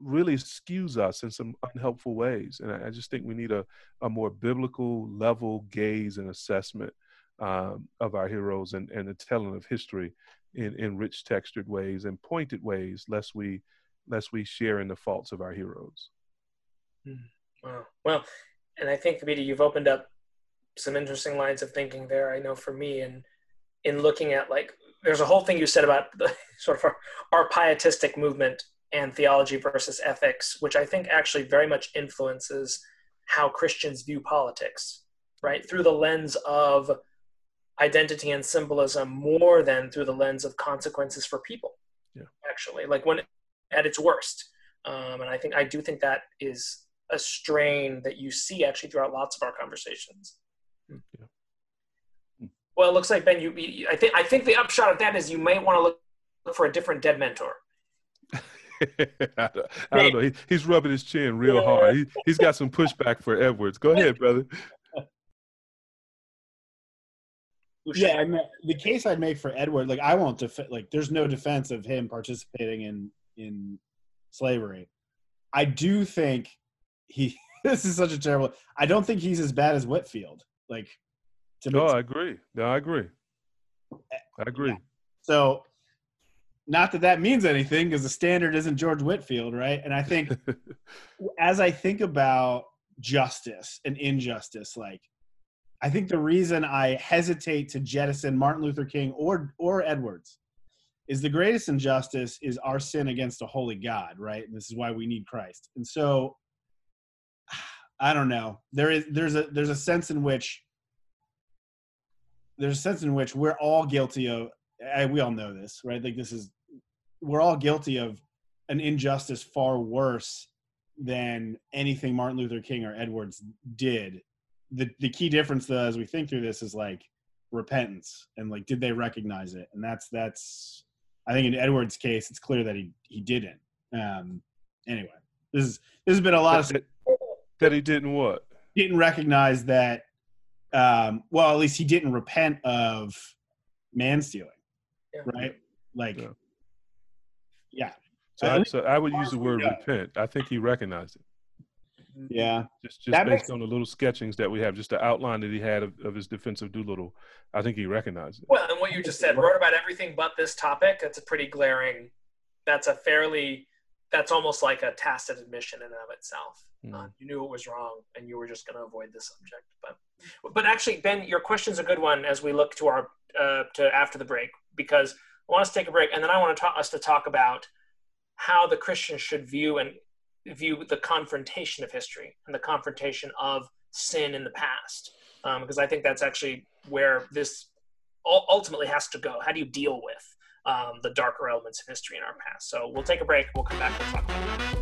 really skews us in some unhelpful ways. And I, just think we need a, a more biblical level gaze and assessment um, of our heroes and, and the telling of history in, in rich textured ways and pointed ways, lest we lest we share in the faults of our heroes. Hmm. Wow. Well, and I think, Vita, you've opened up some interesting lines of thinking there. I know for me, and in looking at like there's a whole thing you said about the sort of our, our pietistic movement and theology versus ethics, which I think actually very much influences how Christians view politics, right? Through the lens of identity and symbolism more than through the lens of consequences for people. Yeah. actually, like when at its worst. Um, and I think I do think that is a strain that you see actually throughout lots of our conversations. Hmm. Yeah. Well, it looks like Ben. You, you, I think I think the upshot of that is you may want to look for a different dead mentor. I, don't, I don't know. He, he's rubbing his chin real hard. He, he's got some pushback for Edwards. Go ahead, brother. Yeah, I mean, the case I'd make for Edward, like I won't defend. Like, there's no defense of him participating in in slavery. I do think he. This is such a terrible. I don't think he's as bad as Whitefield. Like, no, I agree. No, I agree. I agree. Yeah. So, not that that means anything because the standard isn't George Whitefield, right? And I think, as I think about justice and injustice, like I think the reason I hesitate to jettison Martin Luther King or or Edwards is the greatest injustice is our sin against a holy God, right? And this is why we need Christ. And so I don't know. There is there's a there's a sense in which there's a sense in which we're all guilty of we all know this, right? Like this is we're all guilty of an injustice far worse than anything Martin Luther King or Edwards did. The the key difference though as we think through this is like repentance and like did they recognize it? And that's that's i think in edward's case it's clear that he he didn't. Um anyway this is this has been a lot that, of that he didn't what? Didn't recognize that um well at least he didn't repent of man stealing yeah. right like yeah, yeah. So, I, so I would use the word repent. I think he recognized it. Yeah. Just just that based makes... on the little sketchings that we have, just the outline that he had of, of his defensive Doolittle, I think he recognized it. Well, and what you just said, wrote about everything but this topic. That's a pretty glaring. That's a fairly. That's almost like a tacit admission in and of itself. Mm. Uh, you knew it was wrong, and you were just going to avoid the subject. But, but actually, Ben, your question's a good one as we look to our uh, to after the break because I want us to take a break, and then I want to talk us to talk about how the Christians should view and view the confrontation of history and the confrontation of sin in the past um, because i think that's actually where this ultimately has to go how do you deal with um, the darker elements of history in our past so we'll take a break we'll come back and talk about that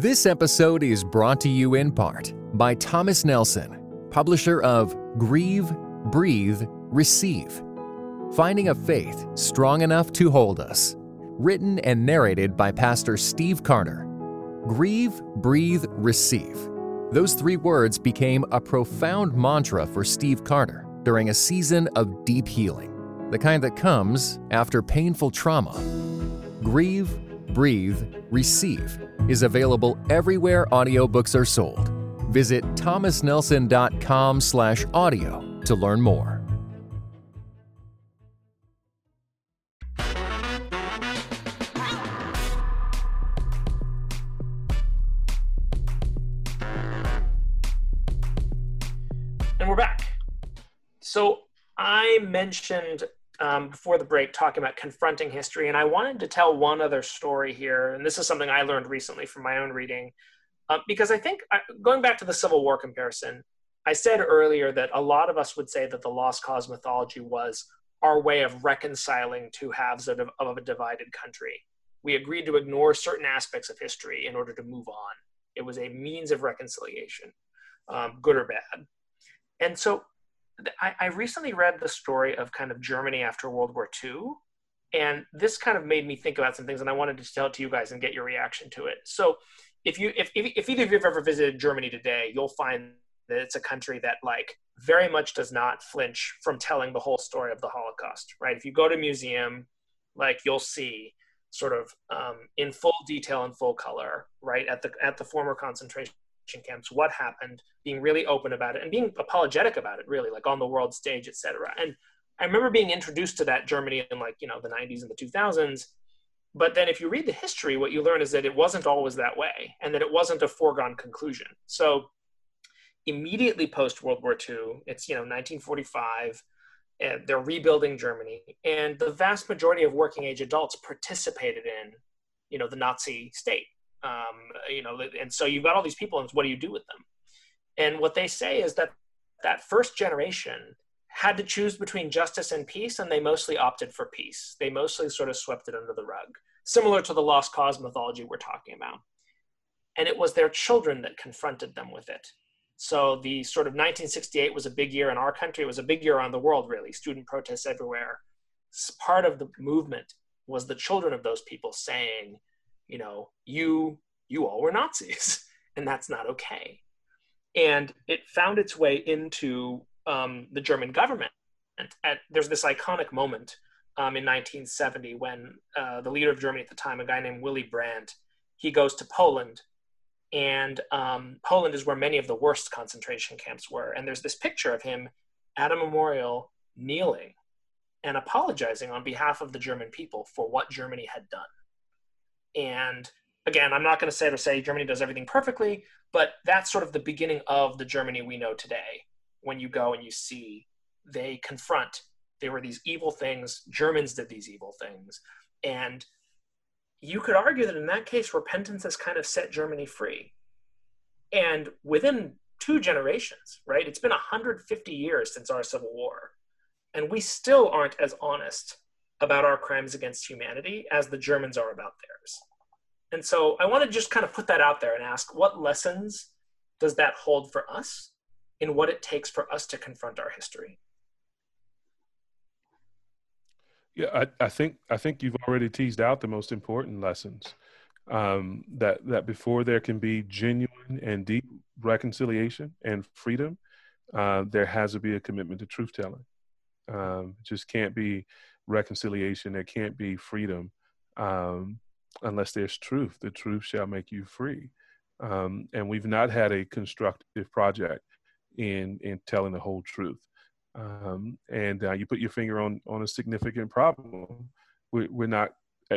this episode is brought to you in part by thomas nelson publisher of grieve breathe receive finding a faith strong enough to hold us written and narrated by Pastor Steve Carter. Grieve, breathe, receive. Those three words became a profound mantra for Steve Carter during a season of deep healing, the kind that comes after painful trauma. Grieve, breathe, receive is available everywhere audiobooks are sold. Visit thomasnelson.com/audio to learn more. And we're back. So I mentioned um, before the break talking about confronting history, and I wanted to tell one other story here. And this is something I learned recently from my own reading, uh, because I think I, going back to the Civil War comparison, I said earlier that a lot of us would say that the lost cause mythology was our way of reconciling two halves of, of a divided country. We agreed to ignore certain aspects of history in order to move on. It was a means of reconciliation, um, good or bad. And so I, I recently read the story of kind of Germany after World War II, and this kind of made me think about some things, and I wanted to tell it to you guys and get your reaction to it. So, if you if, if, if either of you have ever visited Germany today, you'll find that it's a country that like very much does not flinch from telling the whole story of the Holocaust. Right? If you go to a museum, like you'll see sort of um, in full detail and full color, right at the at the former concentration camps, what happened, being really open about it and being apologetic about it, really, like on the world stage, etc. And I remember being introduced to that Germany in like, you know, the 90s and the 2000s. But then if you read the history, what you learn is that it wasn't always that way and that it wasn't a foregone conclusion. So immediately post World War II, it's, you know, 1945, and eh, they're rebuilding Germany. And the vast majority of working age adults participated in, you know, the Nazi state um, you know, and so you've got all these people, and what do you do with them? And what they say is that that first generation had to choose between justice and peace, and they mostly opted for peace. They mostly sort of swept it under the rug, similar to the lost cause mythology we're talking about. And it was their children that confronted them with it. So the sort of 1968 was a big year in our country. It was a big year around the world, really. Student protests everywhere. Part of the movement was the children of those people saying, you know, you you all were Nazis, and that's not okay. And it found its way into um, the German government. At, there's this iconic moment um, in 1970 when uh, the leader of Germany at the time, a guy named Willy Brandt, he goes to Poland and um, Poland is where many of the worst concentration camps were. And there's this picture of him at a memorial kneeling and apologizing on behalf of the German people for what Germany had done. And again, I'm not going to say to say Germany does everything perfectly, but that's sort of the beginning of the Germany we know today. When you go and you see they confront, there were these evil things, Germans did these evil things. And you could argue that in that case, repentance has kind of set Germany free. And within two generations, right? It's been 150 years since our Civil War. And we still aren't as honest about our crimes against humanity as the Germans are about theirs. And so I want to just kind of put that out there and ask what lessons does that hold for us in what it takes for us to confront our history? Yeah, I, I think I think you've already teased out the most important lessons. Um, that that before there can be genuine and deep reconciliation and freedom, uh, there has to be a commitment to truth telling. Um, just can't be reconciliation. There can't be freedom um, unless there's truth. The truth shall make you free. Um, and we've not had a constructive project in in telling the whole truth um, and uh, you put your finger on on a significant problem. We, we're not,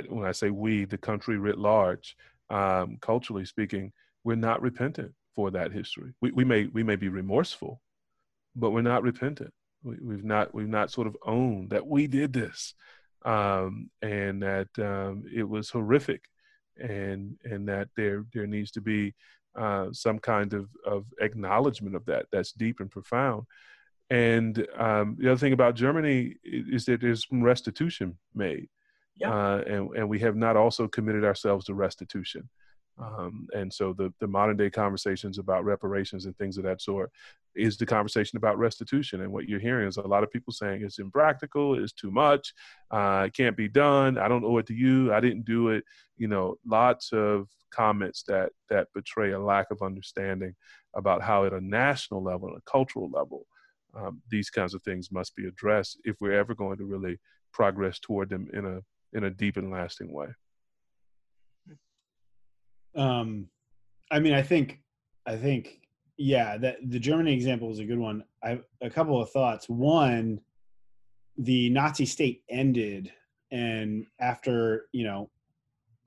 when I say we, the country writ large, um, culturally speaking, we're not repentant for that history. We, we may we may be remorseful, but we're not repentant. We, have not we've not sort of owned that we did this, um, and that um, it was horrific, and and that there there needs to be uh, some kind of of acknowledgement of that that's deep and profound. And um, the other thing about Germany is that there's some restitution made. Yeah. Uh, and, and we have not also committed ourselves to restitution. Um, and so the, the modern day conversations about reparations and things of that sort is the conversation about restitution. And what you're hearing is a lot of people saying it's impractical, it's too much, uh, it can't be done, I don't owe it to you, I didn't do it. You know, lots of comments that that betray a lack of understanding about how at a national level, a cultural level, um, these kinds of things must be addressed if we're ever going to really progress toward them in a in a deep and lasting way. Um, I mean, I think, I think, yeah, that the Germany example is a good one. I have a couple of thoughts. One, the Nazi state ended, and after you know,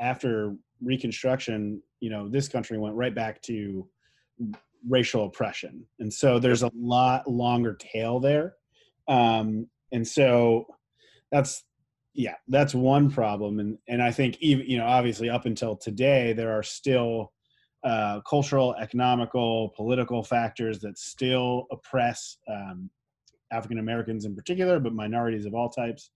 after Reconstruction, you know, this country went right back to racial oppression and so there's a lot longer tail there um, and so that's yeah that's one problem and and i think even you know obviously up until today there are still uh, cultural economical political factors that still oppress um, african americans in particular but minorities of all types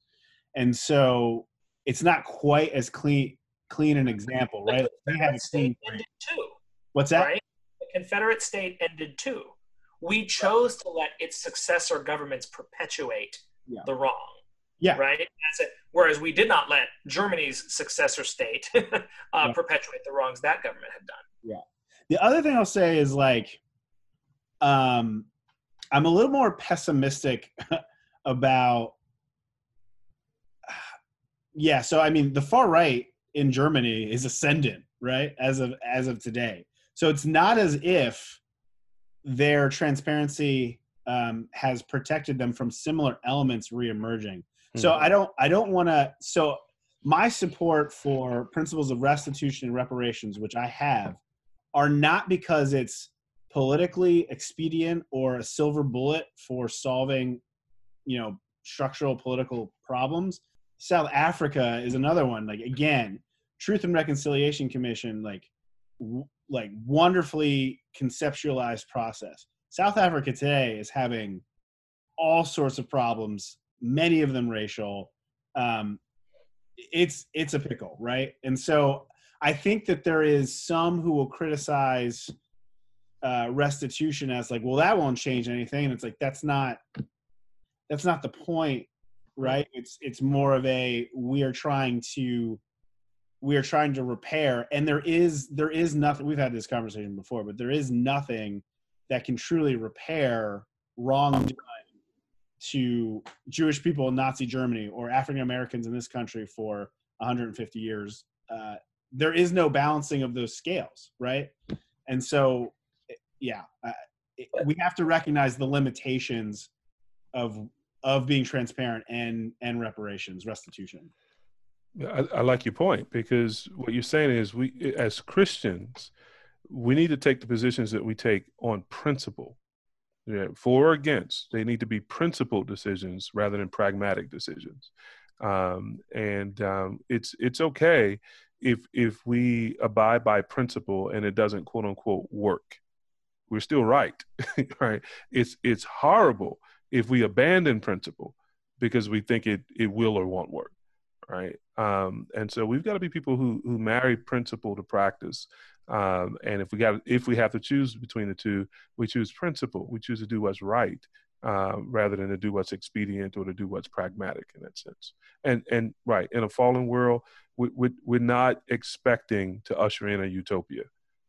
and so it's not quite as clean clean an example right we haven't seen too what's that right? Confederate state ended too. We chose to let its successor governments perpetuate yeah. the wrong. Yeah. Right. whereas we did not let Germany's successor state uh, yeah. perpetuate the wrongs that government had done. Yeah. The other thing I'll say is like, um, I'm a little more pessimistic about. Yeah. So I mean, the far right in Germany is ascendant, right? As of as of today. So it's not as if their transparency um, has protected them from similar elements reemerging. Mm-hmm. So I don't I don't want to. So my support for principles of restitution and reparations, which I have, are not because it's politically expedient or a silver bullet for solving, you know, structural political problems. South Africa is another one. Like again, Truth and Reconciliation Commission, like like wonderfully conceptualized process. South Africa today is having all sorts of problems, many of them racial. Um, it's it's a pickle, right? And so I think that there is some who will criticize uh, restitution as like, well, that won't change anything, and it's like that's not that's not the point, right? It's it's more of a we are trying to we are trying to repair, and there is there is nothing. We've had this conversation before, but there is nothing that can truly repair wrongdoing to Jewish people in Nazi Germany or African Americans in this country for 150 years. Uh, there is no balancing of those scales, right? And so, yeah, uh, we have to recognize the limitations of of being transparent and and reparations, restitution. I, I like your point because what you're saying is we, as Christians, we need to take the positions that we take on principle yeah, for or against, they need to be principled decisions rather than pragmatic decisions. Um, and um, it's it's okay if if we abide by principle and it doesn't quote unquote work. We're still right, right? It's it's horrible if we abandon principle because we think it it will or won't work, right? Um, and so we've got to be people who who marry principle to practice um, and if we got if we have to choose between the two, we choose principle. We choose to do what's right um, rather than to do what's expedient or to do what's pragmatic in that sense. And and right in a fallen world, we, we we're not expecting to usher in a utopia.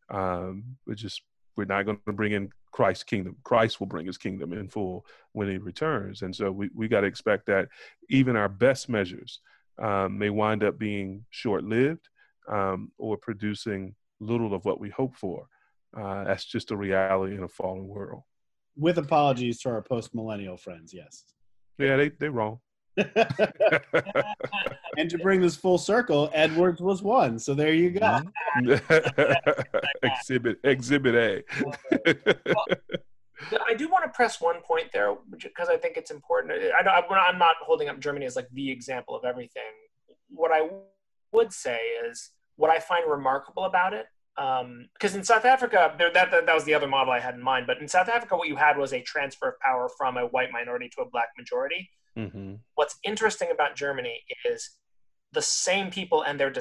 Um, we're just we're not going to bring in Christ's kingdom. Christ will bring his kingdom in full when he returns. And so we, we got to expect that even our best measures um, may wind up being short lived um, or producing little of what we hope for. Uh, that's just a reality in a fallen world. With apologies to our post millennial friends, yes. Yeah, they, they're wrong. and to bring this full circle, Edwards was one. So there you go. exhibit Exhibit A. I do want to press one point there because I think it's important. I I'm not holding up Germany as like the example of everything. What I would say is what I find remarkable about it, because um, in South Africa, there, that, that, that was the other model I had in mind. But in South Africa, what you had was a transfer of power from a white minority to a black majority. Mm-hmm. What's interesting about Germany is the same people and their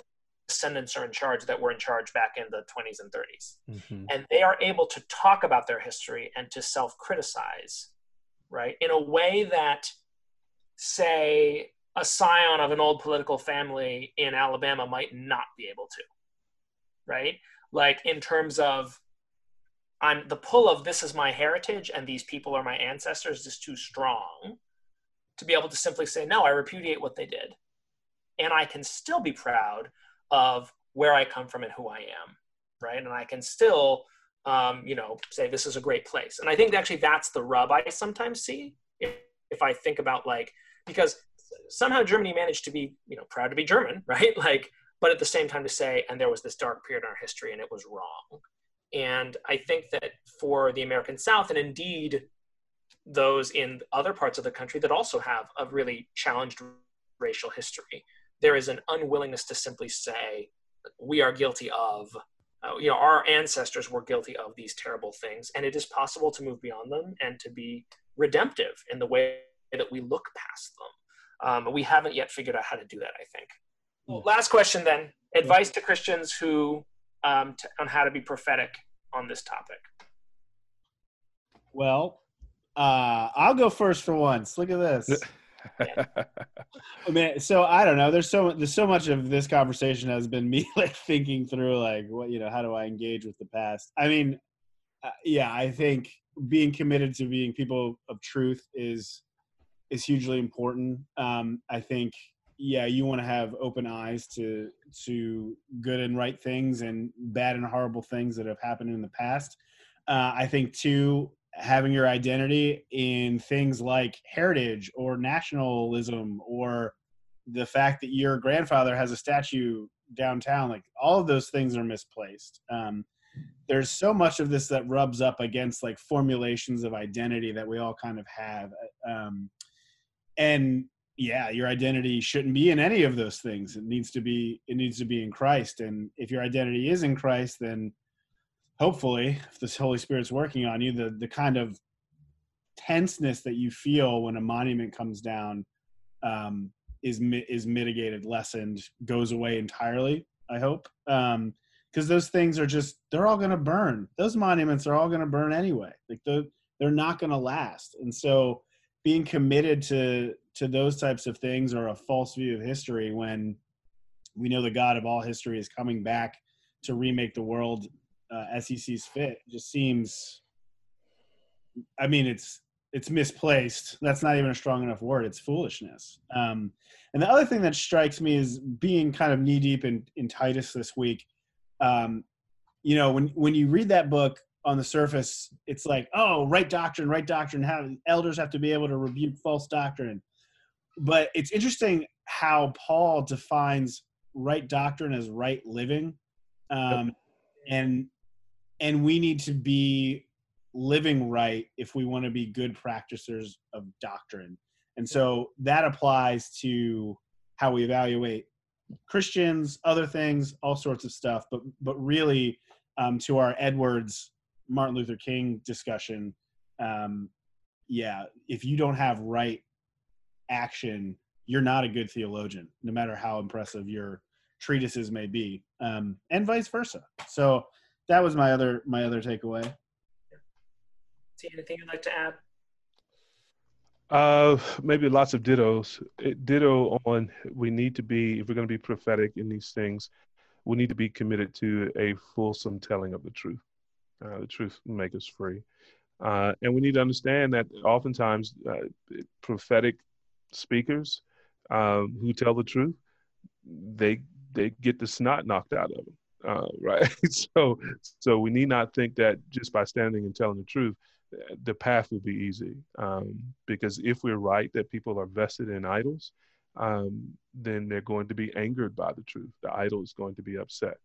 descendants are in charge that were in charge back in the 20s and 30s. Mm-hmm. And they are able to talk about their history and to self criticize, right, in a way that, say, a scion of an old political family in Alabama might not be able to, right? Like in terms of I'm the pull of this is my heritage and these people are my ancestors is too strong to be able to simply say no, I repudiate what they did, and I can still be proud of where I come from and who I am, right? And I can still, um, you know, say this is a great place. And I think actually that's the rub I sometimes see if, if I think about like because somehow Germany managed to be, you know, proud to be German, right? Like, but at the same time to say, and there was this dark period in our history and it was wrong. And I think that for the American South, and indeed those in other parts of the country that also have a really challenged racial history, there is an unwillingness to simply say, we are guilty of, uh, you know, our ancestors were guilty of these terrible things. And it is possible to move beyond them and to be redemptive in the way that we look past them. Um, we haven't yet figured out how to do that, I think. Well, hmm. last question then advice to Christians who um, t- on how to be prophetic on this topic. Well, uh, I'll go first for once. Look at this. I mean, so I don't know. There's so there's so much of this conversation has been me like thinking through like what you know how do I engage with the past. I mean, uh, yeah, I think being committed to being people of truth is is hugely important. Um, I think, yeah, you want to have open eyes to to good and right things and bad and horrible things that have happened in the past. Uh, I think too, having your identity in things like heritage or nationalism or the fact that your grandfather has a statue downtown, like all of those things are misplaced. Um, there's so much of this that rubs up against like formulations of identity that we all kind of have. Um, and yeah your identity shouldn't be in any of those things it needs to be it needs to be in christ and if your identity is in christ then hopefully if this holy spirit's working on you the the kind of tenseness that you feel when a monument comes down um, is is mitigated, lessened, goes away entirely. I hope because um, those things are just they're all going to burn. Those monuments are all going to burn anyway. Like the, they're not going to last, and so being committed to to those types of things or a false view of history when we know the God of all history is coming back to remake the world uh, as he sees fit just seems i mean it's it's misplaced. That's not even a strong enough word. It's foolishness. Um, and the other thing that strikes me is being kind of knee deep in, in titus this week. Um, you know when when you read that book on the surface it's like oh right doctrine right doctrine. How elders have to be able to rebuke false doctrine. But it's interesting how paul defines right doctrine as right living. Um, and and we need to be living right if we want to be good practitioners of doctrine. And so that applies to how we evaluate christians other things all sorts of stuff. But but really um, to our edwards martin luther king discussion um, yeah if you don't have right action you're not a good theologian no matter how impressive your treatises may be um, and vice versa. So that was my other my other takeaway. See anything you'd like to add? Uh, maybe lots of dittos. It, ditto on we need to be if we're going to be prophetic in these things, we need to be committed to a fulsome telling of the truth. Uh, the truth will make us free, uh, and we need to understand that oftentimes uh, prophetic speakers um, who tell the truth, they they get the snot knocked out of them uh, right? so, so we need not think that just by standing and telling the truth, the path will be easy. Um, because if we're right that people are vested in idols, um, then they're going to be angered by the truth. The idol is going to be upset.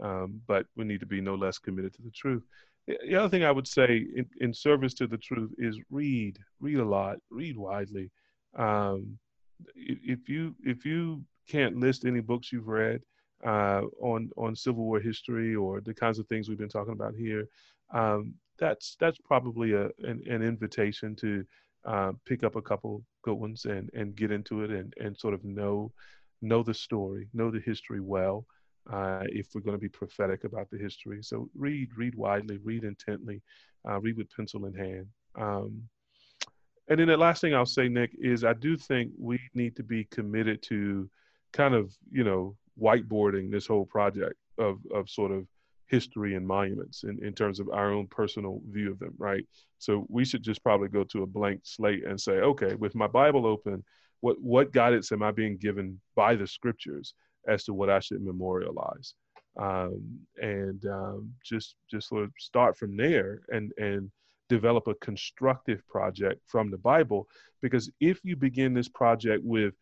Um, but we need to be no less committed to the truth. The other thing I would say in, in service to the truth is read, read a lot, read widely. Um, if you if you can't list any books you've read, uh, on on Civil War history or the kinds of things we've been talking about here, um, that's that's probably a an, an invitation to uh, pick up a couple good ones and and get into it and and sort of know know the story, know the history well. Uh, if we're going to be prophetic about the history, so read read widely, read intently, uh, read with pencil in hand. Um, and then the last thing I'll say, Nick, is I do think we need to be committed to kind of you know whiteboarding this whole project of of sort of history and monuments in, in terms of our own personal view of them, right? So we should just probably go to a blank slate and say, okay, with my Bible open, what what guidance am I being given by the scriptures as to what I should memorialize? Um, and um, just just sort of start from there and and develop a constructive project from the Bible. Because if you begin this project with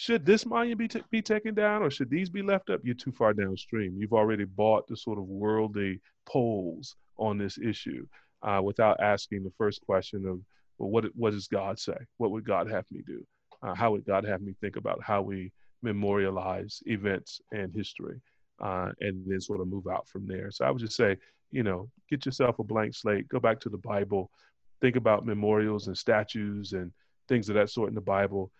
should this monument be, t- be taken down or should these be left up? You're too far downstream. You've already bought the sort of worldly polls on this issue uh, without asking the first question of, well, what, what does God say? What would God have me do? Uh, how would God have me think about how we memorialize events and history? Uh, and then sort of move out from there. So I would just say, you know, get yourself a blank slate, go back to the Bible, think about memorials and statues and things of that sort in the Bible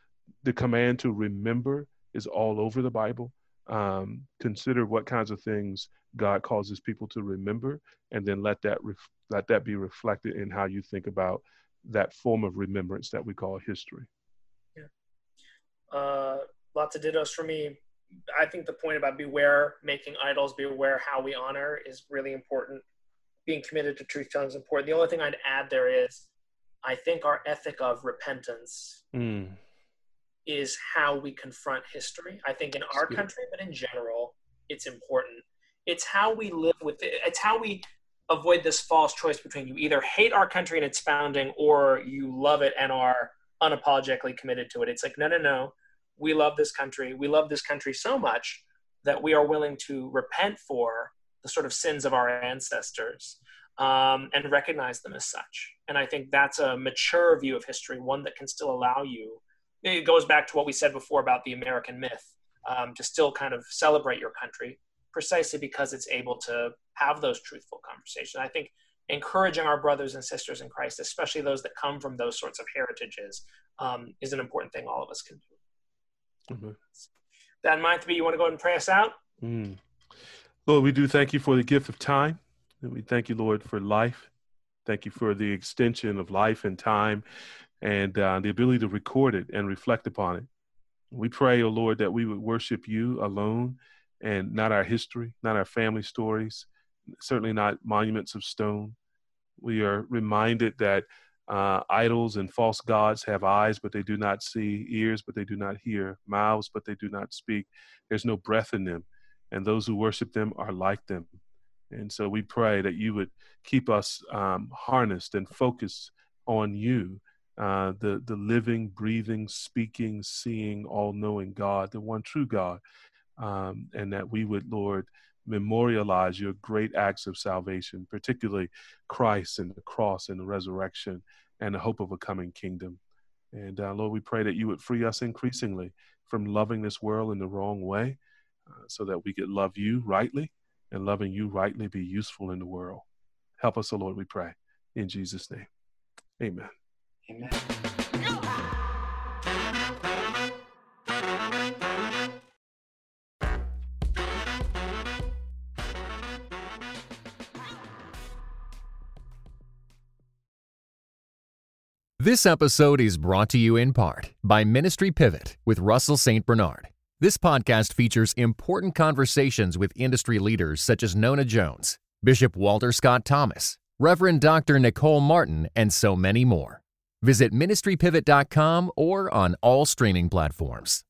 the command to remember is all over the Bible. Um, consider what kinds of things God causes people to remember, and then let that ref- let that be reflected in how you think about that form of remembrance that we call history. Yeah. Uh, lots of dittos for me. I think the point about beware making idols, beware how we honor is really important. Being committed to truth telling is important. The only thing I'd add there is, I think our ethic of repentance. Mm is how we confront history. I think in our country, but in general, it's important. It's how we live with it. It's how we avoid this false choice between you either hate our country and its founding or you love it and are unapologetically committed to it. It's like, no, no, no. We love this country. We love this country so much that we are willing to repent for the sort of sins of our ancestors um, and recognize them as such. And I think that's a mature view of history, one that can still allow you it goes back to what we said before about the American myth um, to still kind of celebrate your country precisely because it's able to have those truthful conversations. I think encouraging our brothers and sisters in Christ, especially those that come from those sorts of heritages, um, is an important thing all of us can do. Mm-hmm. That in mind, to be, you want to go ahead and pray us out? Mm. Lord, we do thank you for the gift of time. And we thank you, Lord, for life. Thank you for the extension of life and time and uh, the ability to record it and reflect upon it. We pray, O oh Lord, that we would worship you alone and not our history, not our family stories, certainly not monuments of stone. We are reminded that uh, idols and false gods have eyes, but they do not see, ears, but they do not hear, mouths, but they do not speak. There's no breath in them, and those who worship them are like them. And so we pray that you would keep us um, harnessed and focused on you, uh, the, the living, breathing, speaking, seeing, all knowing God, the one true God, um, and that we would, Lord, memorialize your great acts of salvation, particularly Christ and the cross and the resurrection and the hope of a coming kingdom. And uh, Lord, we pray that you would free us increasingly from loving this world in the wrong way uh, so that we could love you rightly and loving you rightly be useful in the world. Help us, O Lord, we pray. In Jesus' name. Amen. Amen. This episode is brought to you in part by Ministry Pivot with Russell St. Bernard. This podcast features important conversations with industry leaders such as Nona Jones, Bishop Walter Scott Thomas, Reverend Dr. Nicole Martin, and so many more. Visit ministrypivot.com or on all streaming platforms.